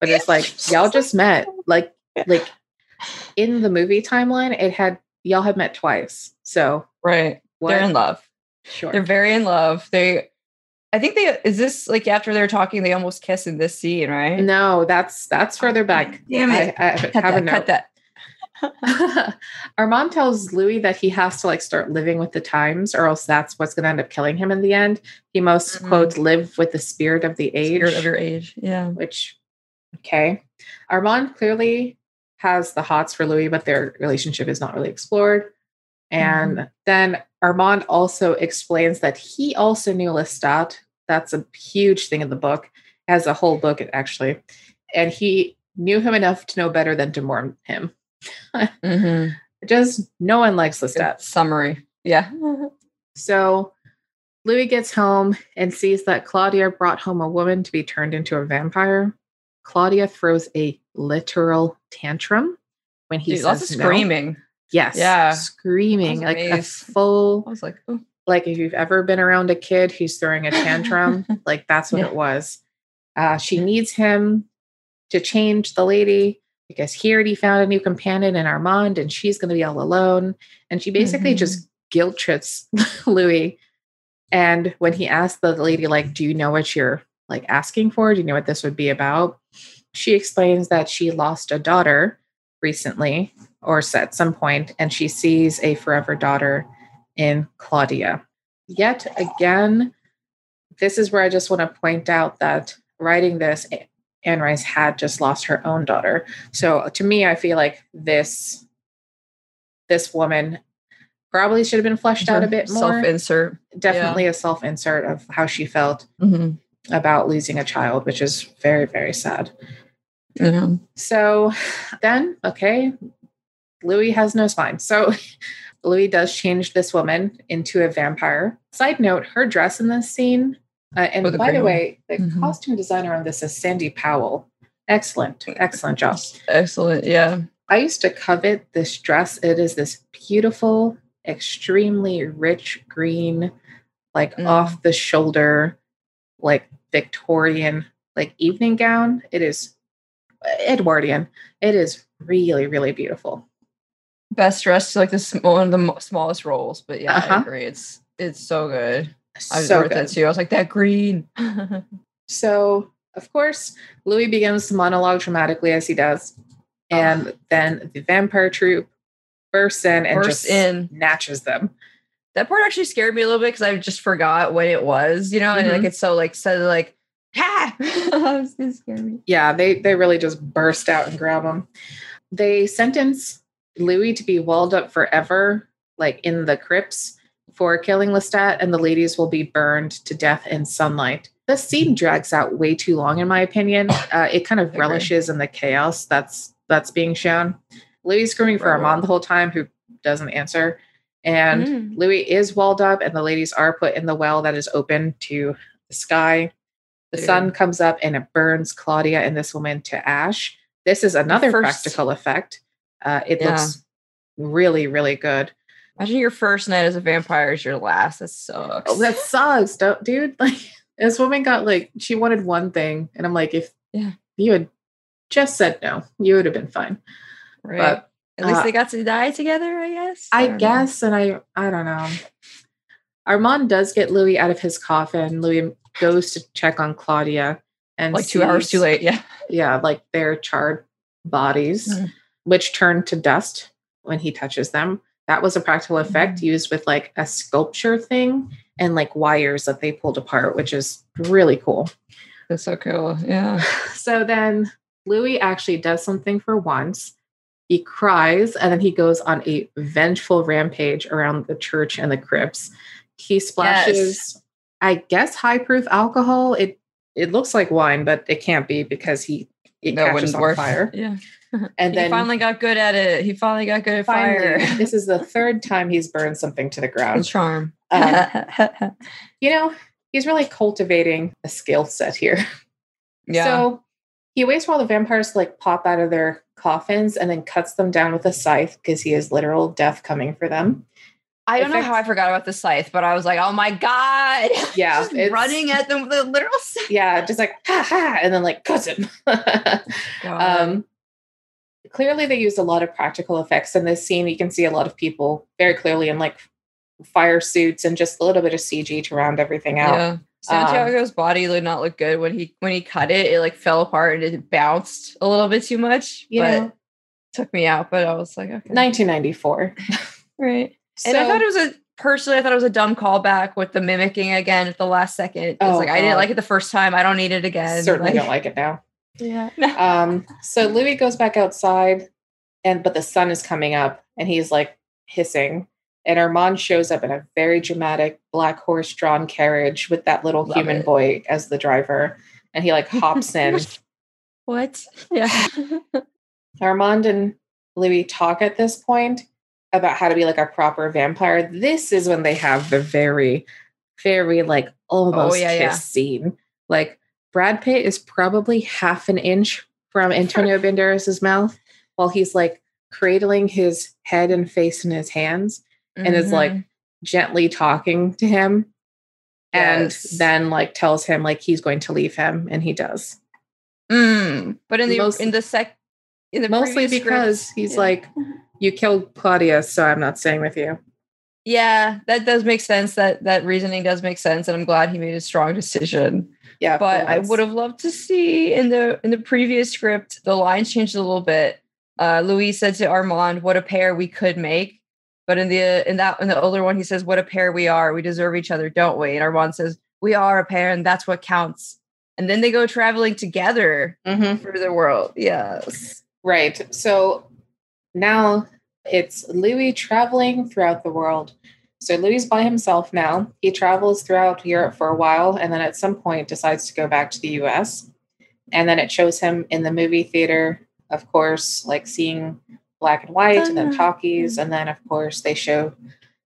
But it's like, y'all just met. Like, like in the movie timeline, it had y'all had met twice. So right. what? They're in love. sure. They're very in love. They I think they is this like after they're talking, they almost kiss in this scene, right? no, that's that's further back. Damn it. I, I cut that, cut that. Armand tells Louis that he has to like start living with the times, or else that's what's going to end up killing him in the end. He most Mhm. quote live with the spirit of the age, Spirit of your age. Yeah. which okay. Armand clearly has the hots for Louis, but their relationship is not really explored. And then Armand also explains that he also knew Lestat. That's a huge thing in the book, as a whole book actually, and he knew him enough to know better than to mourn him. Mhm. Just no one likes Good Lestat. Summary. Yeah. So Louis gets home and sees that Claudia brought home a woman to be turned into a vampire. Claudia throws a literal tantrum when he Dude, says lots of no. screaming. Yes, Yeah. screaming like a full I was like, oh, like if you've ever been around a kid who's throwing a tantrum, like that's what Yeah. it was. Uh, she needs him to change the lady because he already found a new companion in Armand and she's going to be all alone. And she basically Mhm. just guilt trips Louis. And when he asked the lady, like, do you know what you're like asking for? Do you know what this would be about? She explains that she lost a daughter recently or at some point, and she sees a forever daughter in Claudia. Yet again, this is where I just want to point out that writing this, Anne Rice had just lost her own daughter. So to me, I feel like this this woman probably should have been fleshed out a bit more. Self-insert. Definitely a self insert of how she felt Mhm. About losing a child, which is very, very sad. Yeah. So then, okay, Louis has no spine. So Louis does change this woman into a vampire. Side note, her dress in this scene, uh, and Oh, the by the way, the Mhm. costume designer on this is Sandy Powell. Excellent, excellent job. Excellent. Yeah. I used to covet this dress. It is this beautiful, extremely rich green, like Mm. off the shoulder, like Victorian, like evening gown. It is Edwardian. It is really, really beautiful. Best dressed like this one of the smallest roles, but yeah, Uh-huh. I agree. It's it's so good. I so wrote good. that too. I was like that green. So, of course, Louis begins to monologue dramatically as he does. And then the vampire troop bursts in and Bursts just in. snatches them. That part actually scared me a little bit because I just forgot what it was, you know, and like Mhm. it's so like said like ha. it was gonna scare me. Yeah, they they really just burst out and grab him. They sentence Louis to be walled up forever, like in the crypts, for killing Lestat, and the ladies will be burned to death in sunlight. The scene drags out way too long, in my opinion. Uh, it kind of relishes in the chaos that's that's being shown. Louis screaming for. Armand the whole time, who doesn't answer, and Mhm. Louis is walled up, and the ladies are put in the well that is open to the sky. The Dude. sun comes up and it burns Claudia and this woman to ash. This is another first- practical effect. Uh, it Yeah. looks really, really good. Imagine your first night as a vampire is your last. That sucks. Oh, that sucks, don't, dude. Like this woman got like she wanted one thing, and I'm like, if Yeah. you had just said no, you would have been fine. right. But At least uh, they got to die together, I guess. I know. guess, and I I don't know. Armand does get Louis out of his coffin. Louis goes to check on Claudia and like two hours too late. Yeah. yeah, like their charred bodies, Mhm. which turn to dust when he touches them. That was a practical effect Mhm. used with like a sculpture thing and like wires that they pulled apart, which is really cool. That's so cool. Yeah. So then Louis actually does something for once. He cries and then he goes on a vengeful rampage around the church and the crypts. He splashes, I guess, high proof alcohol. It it looks like wine, but it can't be because he it That catches wouldn't on work. fire. Yeah. And he then finally got good at it. He finally got good at finally, fire. this is the third time he's burned something to the And ground. charm. Um, you know, he's really cultivating a skill set here. yeah. So he waits for all the vampires to like pop out of their coffins and then cuts them down with a scythe because he has literal death coming for them. I don't know how I forgot about the scythe, but I was like, oh my God. Yeah, Just it's- running at them with a literal scythe. Yeah, just like ha ha, and then like cuts him. um, clearly, they used a lot of practical effects in this scene. You can see a lot of people very clearly in like fire suits and just a little bit of CG to round everything out. yeah. Santiago's body did not look good when he when he cut it. It like fell apart and it bounced a little bit too much. You but know, took me out. But I was like, okay, 1994. right. So, And I thought it was a personally, I thought it was a dumb callback with the mimicking again at the last second. It's Oh, like I didn't like it the first time. I don't need it again. certainly don't like it now. Yeah. Um, so Louis goes back outside, and but the sun is coming up, and he's like hissing. And Armand shows up in a very dramatic black horse drawn carriage with that little Love human it. boy as the driver. And he like hops in. what? Yeah. Armand and Louis talk at this point about how to be like a proper vampire. This is when they have the very very like oh, almost Oh, yeah, kiss yeah. scene. Like Brad Pitt is probably half an inch from Antonio Banderas' mouth while he's like cradling his head and face in his hands and is like Mhm. gently talking to him and then like tells him like he's going to leave him and he does Mm. But in the Most- in the sec in the mostly because he's yeah. like you killed claudia so i'm not staying with you Yeah, that does make sense. That that reasoning does make sense, and I'm glad he made a strong decision. yeah But I would have loved to see in the in the previous script the lines changed a little bit. Uh, Louis said to Armand, "What a pair we could make." But in the in that in the older one, he says, "What a pair we are. We deserve each other, don't we?" And Armand says, "We are a pair, and that's what counts." And then they go traveling together Mhm. through the world. Yes. right so now it's louis traveling throughout the world so louis by himself now he travels throughout europe for a while and then at some point decides to go back to the us and then it shows him in the movie theater of course like seeing black and white and then talkies and then of course they show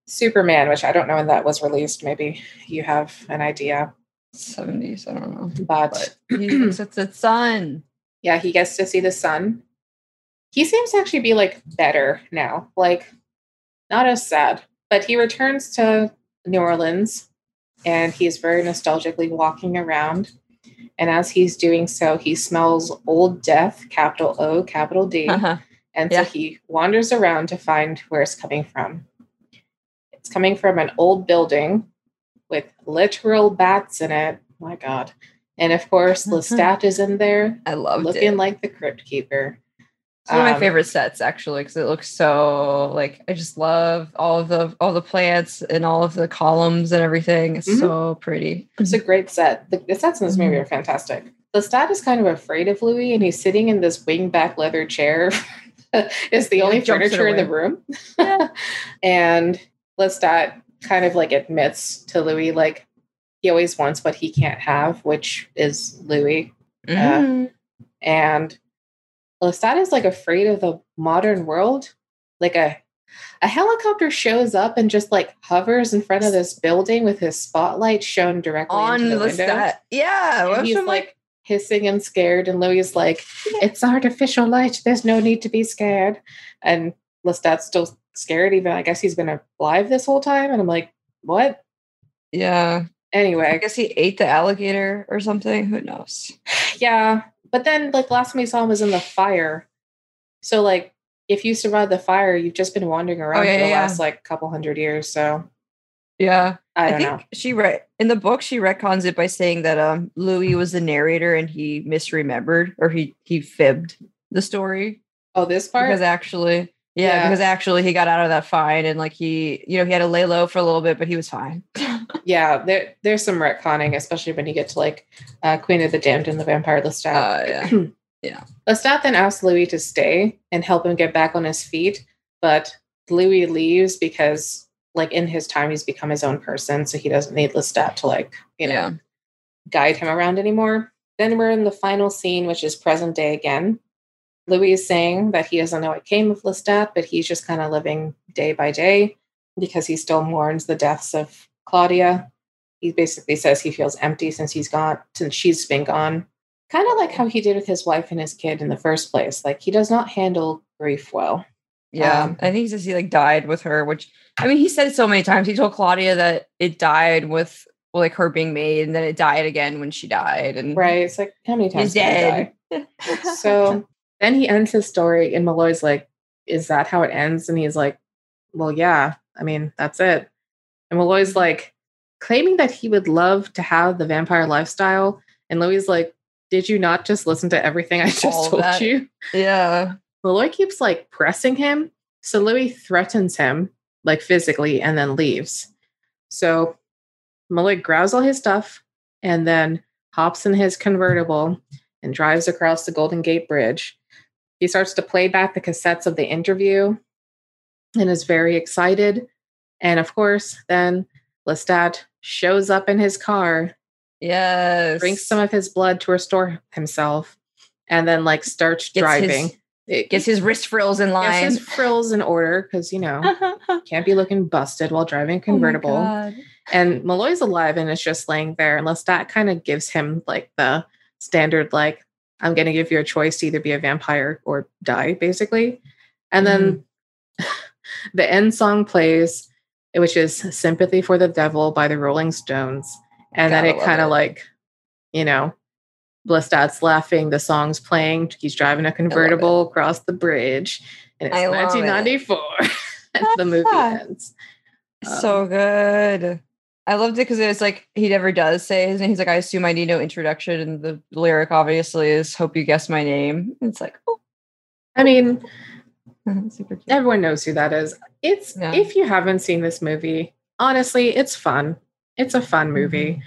superman which i don't know when that was released maybe you have an idea 70s, I don't know. but But he looks at the sun. yeah, he gets to see the sun. He seems to actually be like better now, like not as sad. But he returns to New Orleans and he's very nostalgically walking around. And as he's doing so, he smells old death, capital O, capital D. Uh-huh. And Yeah. so he wanders around to find where it's coming from. It's coming from an old building with literal bats in it. My God. And of course, Lestat is in there I loved it, looking it. like the crypt keeper. It's one of my Um, favorite sets actually because it looks so like I just love all of the all the plants and all of the columns and everything. It's Mhm. so pretty. It's a great set. The, the sets in this movie are fantastic. Lestat is kind of afraid of Louis, and he's sitting in this wingback leather chair. it's the only furniture in the room. Yeah. and Lestat kind of like admits to Louis, like he always wants what he can't have, which is Louis. Mhm. and Lestat is like afraid of the modern world. Like a a helicopter shows up and just like hovers in front of this building with his spotlight shown directly On into the the window. set. Yeah. And he's I'm like hissing and scared, and Louis is like, "It's artificial light. There's no need to be scared." And Lestat's still scared. Even I guess he's been alive this whole time, and I'm like, "What?" yeah. Anyway. I guess he ate the alligator or something. Who knows? yeah. But then, like last time we saw him was in the fire. So, like, if you survive the fire, you've just been wandering oh, around Oh, yeah, for the yeah, last like couple hundred years. So Yeah. I I, think know. she read in the book she retcons it by saying that um Louis was the narrator and he misremembered or he he fibbed the story. Oh, this part. because actually yeah, Yeah. because actually he got out of that fine and like he you know he had to lay low for a little bit but he was fine yeah, there there's some retconning, especially when you get to like uh, Queen of the Damned and the Vampire Lestat. uh, yeah Lestat then asks Louis to stay and help him get back on his feet, but Louis leaves because, like, in his time, he's become his own person, so he doesn't need Lestat to like, you know, yeah guide him around anymore. Then we're in the final scene, which is present day again. Louis is saying that he doesn't know what came of Lestat, but he's just kind of living day by day because he still mourns the deaths of Claudia. He basically says he feels empty since he's gone, since she's been gone. Kind of like how he did with his wife and his kid in the first place. Like he does not handle grief well. yeah Um, i think he says he like died with her which i mean he said it so many times he told claudia that it died with like her being made and then it died again when she died and Right? It's like how many times dead so then he ends his story and Molloy's like, is that how it ends? And he's like, well, yeah, I mean, that's it. And Molloy's like claiming that he would love to have the vampire lifestyle. And Louis like, did you not just listen to everything I just All told that. you? yeah Malloy keeps like pressing him. So Louis threatens him like physically and then leaves. So Molloy grabs all his stuff and then hops in his convertible and drives across the Golden Gate Bridge. He starts to play back the cassettes of the interview and is very excited. And of course, then Lestat shows up in his car yes drinks some of his blood to restore himself, and then like starts Gets driving. his, It Gets his wrist frills in line. gets his frills in order because you know Oh can't be looking busted while driving oh a convertible. God. and Molloy's alive and is just laying there, unless that kind of gives him like the standard, like, I'm going to give you a choice to either be a vampire or die, basically. And then mm-hmm. the end song plays, which is Sympathy for the Devil by the Rolling Stones. And then Gotta it kind of like, you know, Lestat's laughing, the song's playing, he's driving a convertible across the bridge, and it's I it. 1994. and the movie ends. so good. I loved it because it was like he never does say his name. He's like, I assume I need no introduction. And the lyric obviously is Hope you guess my name. It's like, oh I mean, super cute. everyone knows who that is. It's Yeah. if you haven't seen this movie, honestly, it's fun. It's a fun movie. Mm-hmm.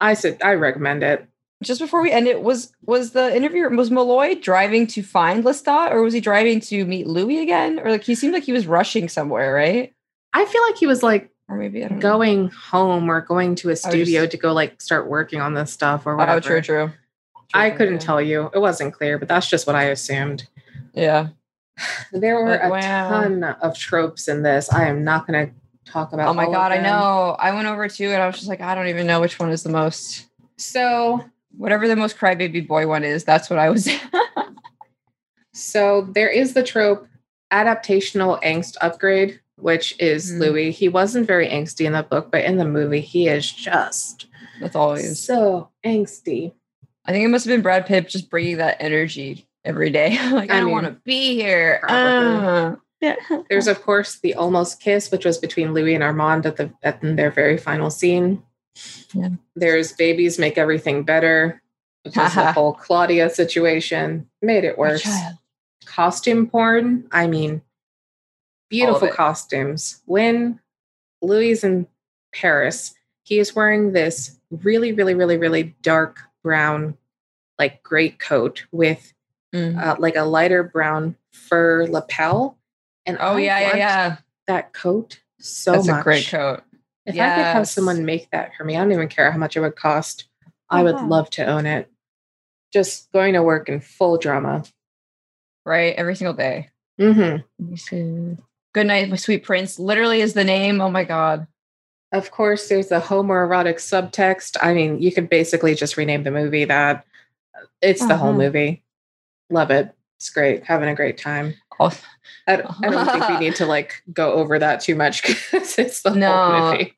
I said I recommend it. Just before we end it, was was the interviewer was Molloy driving to find Lestat or was he driving to meet Louis again? Or like he seemed like he was rushing somewhere, right? I feel like he was like Or maybe don't know. going home or going to a just- studio to go like start working on this stuff or whatever. Oh, true, true. True, I couldn't true. tell you. It wasn't clear, but that's just what I assumed. Yeah. There were a wow. ton of tropes in this. I am not going to talk about. Oh my god, I know. I went over to it. I was just like, I don't even know which one is the most So whatever the most crybaby boy one is, that's what I was So there is the trope adaptational angst upgrade, which is Mhm. Louis. He wasn't very angsty in the book, but in the movie, he is just That's always. so angsty. I think it must have been Brad Pitt just bringing that energy every day. like I, I don't want to be here. Uh, yeah. There's of course the almost kiss, which was between Louis and Armand at the at their very final scene. Yeah. There's babies make everything better, which is the whole Claudia situation. Made it worse. costume porn. I mean, beautiful costumes. When Louis is in Paris, he is wearing this really, really, really, really dark brown, like great coat with Mm. uh, like a lighter brown fur lapel. And Oh I yeah, yeah, yeah. that coat so That's much. a great coat. If I could have someone make that for me, I don't even care how much it would cost. I would Uh-huh. love to own it. Just going to work in full drama. Right, every single day. hmm Good night, my sweet prince. Literally is the name. Oh my god. Of course, there's a homoerotic subtext. I mean, you could basically just rename the movie that. It's the whole Uh-huh. movie. Love it. It's great. Having a great time. Oh, I, I don't think we need to like go over that too much because it's the No. whole movie.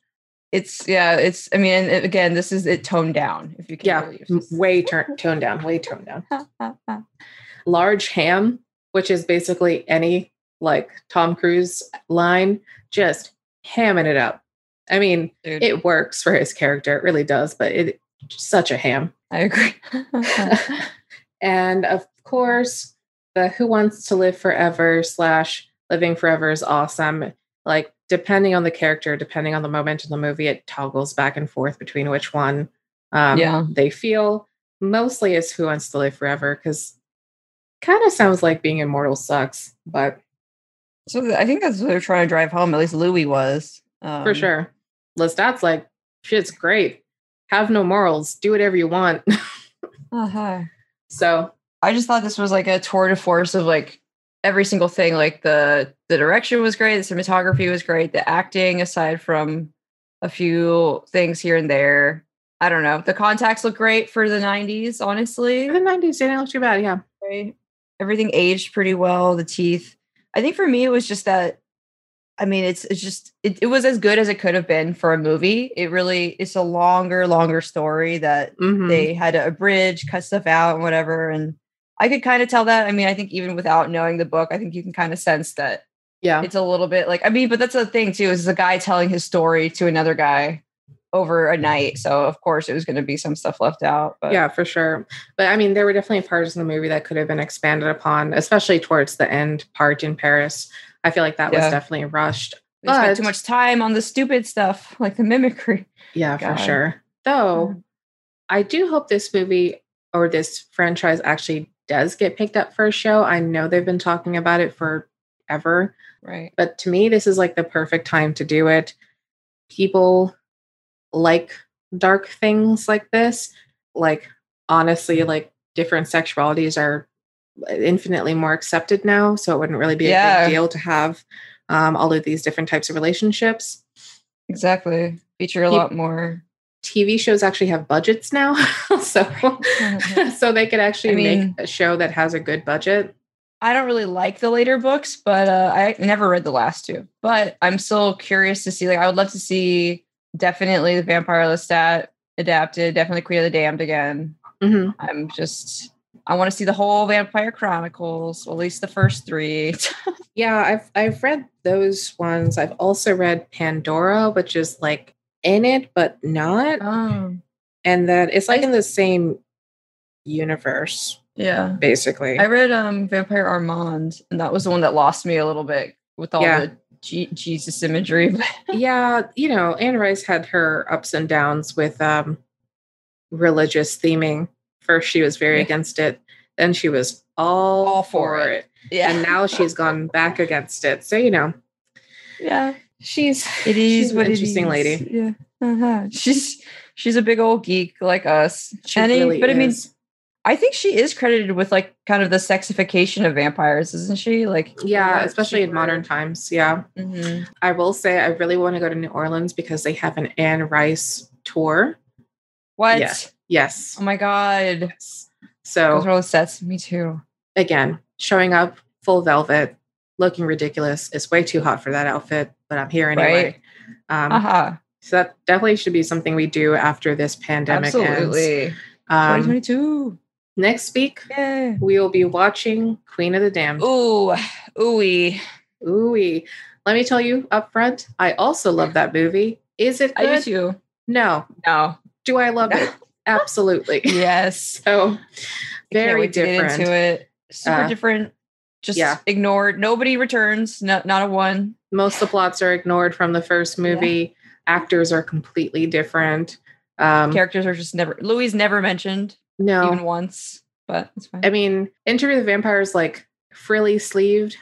it's yeah. It's. I mean, again, this is it toned down. If you can. Yeah, way turn toned down. Way toned down. Large ham, which is basically any like Tom Cruise line, just hamming it up. I mean, Dude, it works for his character. It really does, but it such a ham. I agree. and of course, the Who Wants to Live Forever slash Living Forever is awesome. Like, depending on the character, depending on the moment in the movie, it toggles back and forth between which one um, Yeah. they feel. Mostly is Who Wants to Live Forever because kind of sounds like being immortal sucks, but so I think that's what they're trying to drive home. At least Louis was um, for sure. Lestat's like, shit's great. Have no morals. Do whatever you want. Uh-huh. so, I just thought this was like a tour de force of like every single thing. Like the the direction was great, the cinematography was great, the acting, aside from a few things here and there. I don't know. The contacts look great for the '90s. Honestly, the 90s didn't look too bad. Yeah. right? Everything aged pretty well. The teeth. I think for me, it was just that. I mean, it's it's just it, it was as good as it could have been for a movie. It really it's a longer, longer story that Mhm. they had to abridge, cut stuff out, and whatever. And I could kind of tell that. I mean, I think even without knowing the book, I think you can kind of sense that yeah. it's a little bit like. I mean, but that's the thing too. Is a guy telling his story to another guy over a night, so of course it was going to be some stuff left out. But yeah, for sure. But I mean, there were definitely parts in the movie that could have been expanded upon, especially towards the end part in Paris. I feel like that was definitely rushed. we spent too much time on the stupid stuff like the mimicry. Yeah, God. for sure. Though mm-hmm. I do hope this movie or this franchise actually does get picked up for a show. I know they've been talking about it forever, Right. but to me, this is like the perfect time to do it. People like dark things like this. Like, honestly, like different sexualities are infinitely more accepted now. So it wouldn't really be a big deal to have um, all of these different types of relationships. Exactly. Feature a Peop- lot more. TV shows actually have budgets now, so so they could actually I mean- make a show that has a good budget. I don't really like the later books, but uh, I never read the last two. But I'm still curious to see. Like, I would love to see definitely the Vampire Lestat adapted, definitely Queen of the Damned again. hmm I'm just, I want to see the whole Vampire Chronicles, well, at least the first three. Yeah, I've I've read those ones. I've also read Pandora, which is like in it but not, oh, and that it's like in the same universe yeah. basically. I read um Vampire Armand, and that was the one that lost me a little bit with all Yeah. the G- Jesus imagery. yeah, you know, Anne Rice had her ups and downs with um religious theming. First she was very Yeah. against it, then she was all, All for, for it. yeah, And now she's gone back against it. So, you know, yeah. She's it is she's is an what interesting is. lady. Yeah. Uh-huh. She's she's a big old geek like us. She And I- really but I mean. I think she is credited with like kind of the sexification of vampires, isn't she? Like yeah, uh, especially in modern times. Yeah. Mhm. I will say I really want to go to New Orleans because they have an Anne Rice tour. What? Yeah. Yes. Oh my god. Yes. So Those are all the sets. Me too. again, showing up full velvet, looking ridiculous. It's way too hot for that outfit, but I'm here anyway. Um, Aha. So that definitely should be something we do after this pandemic ends. Absolutely. Um, 2022. next week, Yeah. we will be watching Queen of the Damned. Ooh, ooey. Ooh, let me tell you up front, I also love that movie. Is it I do too. No. No. Do I love No. it? Absolutely. Yes. So very wait to get different. into it. Super Uh, different. Just yeah. ignored. Nobody returns. Not not a one. Most of the plots are ignored from the first movie. Actors are completely different. Um, Characters are just never. Louis never mentioned no, even once. But it's fine. I mean, Interview with the Vampires like frilly sleeved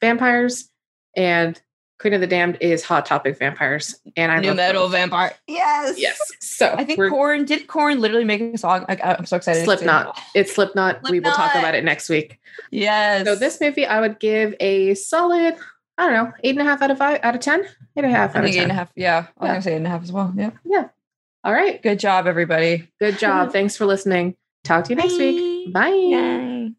vampires, and Queen of the Damned is Hot Topic vampires. And I New love metal both. vampire. Yes. Yes. So I think Korn did Korn literally make a song. Like, I'm so excited. to see it. Slipknot. It's Slipknot. We will talk about it next week. Yes. So this movie, I would give a solid, I don't know, eight and a half out of five out of ten. Eight and a half I out of think eight and a half. Yeah. I was Yeah. gonna say eight and a half as well. Yeah. Yeah. All right. Good job, everybody. Good job. Thanks for listening. Talk to you next week. Bye. Yay.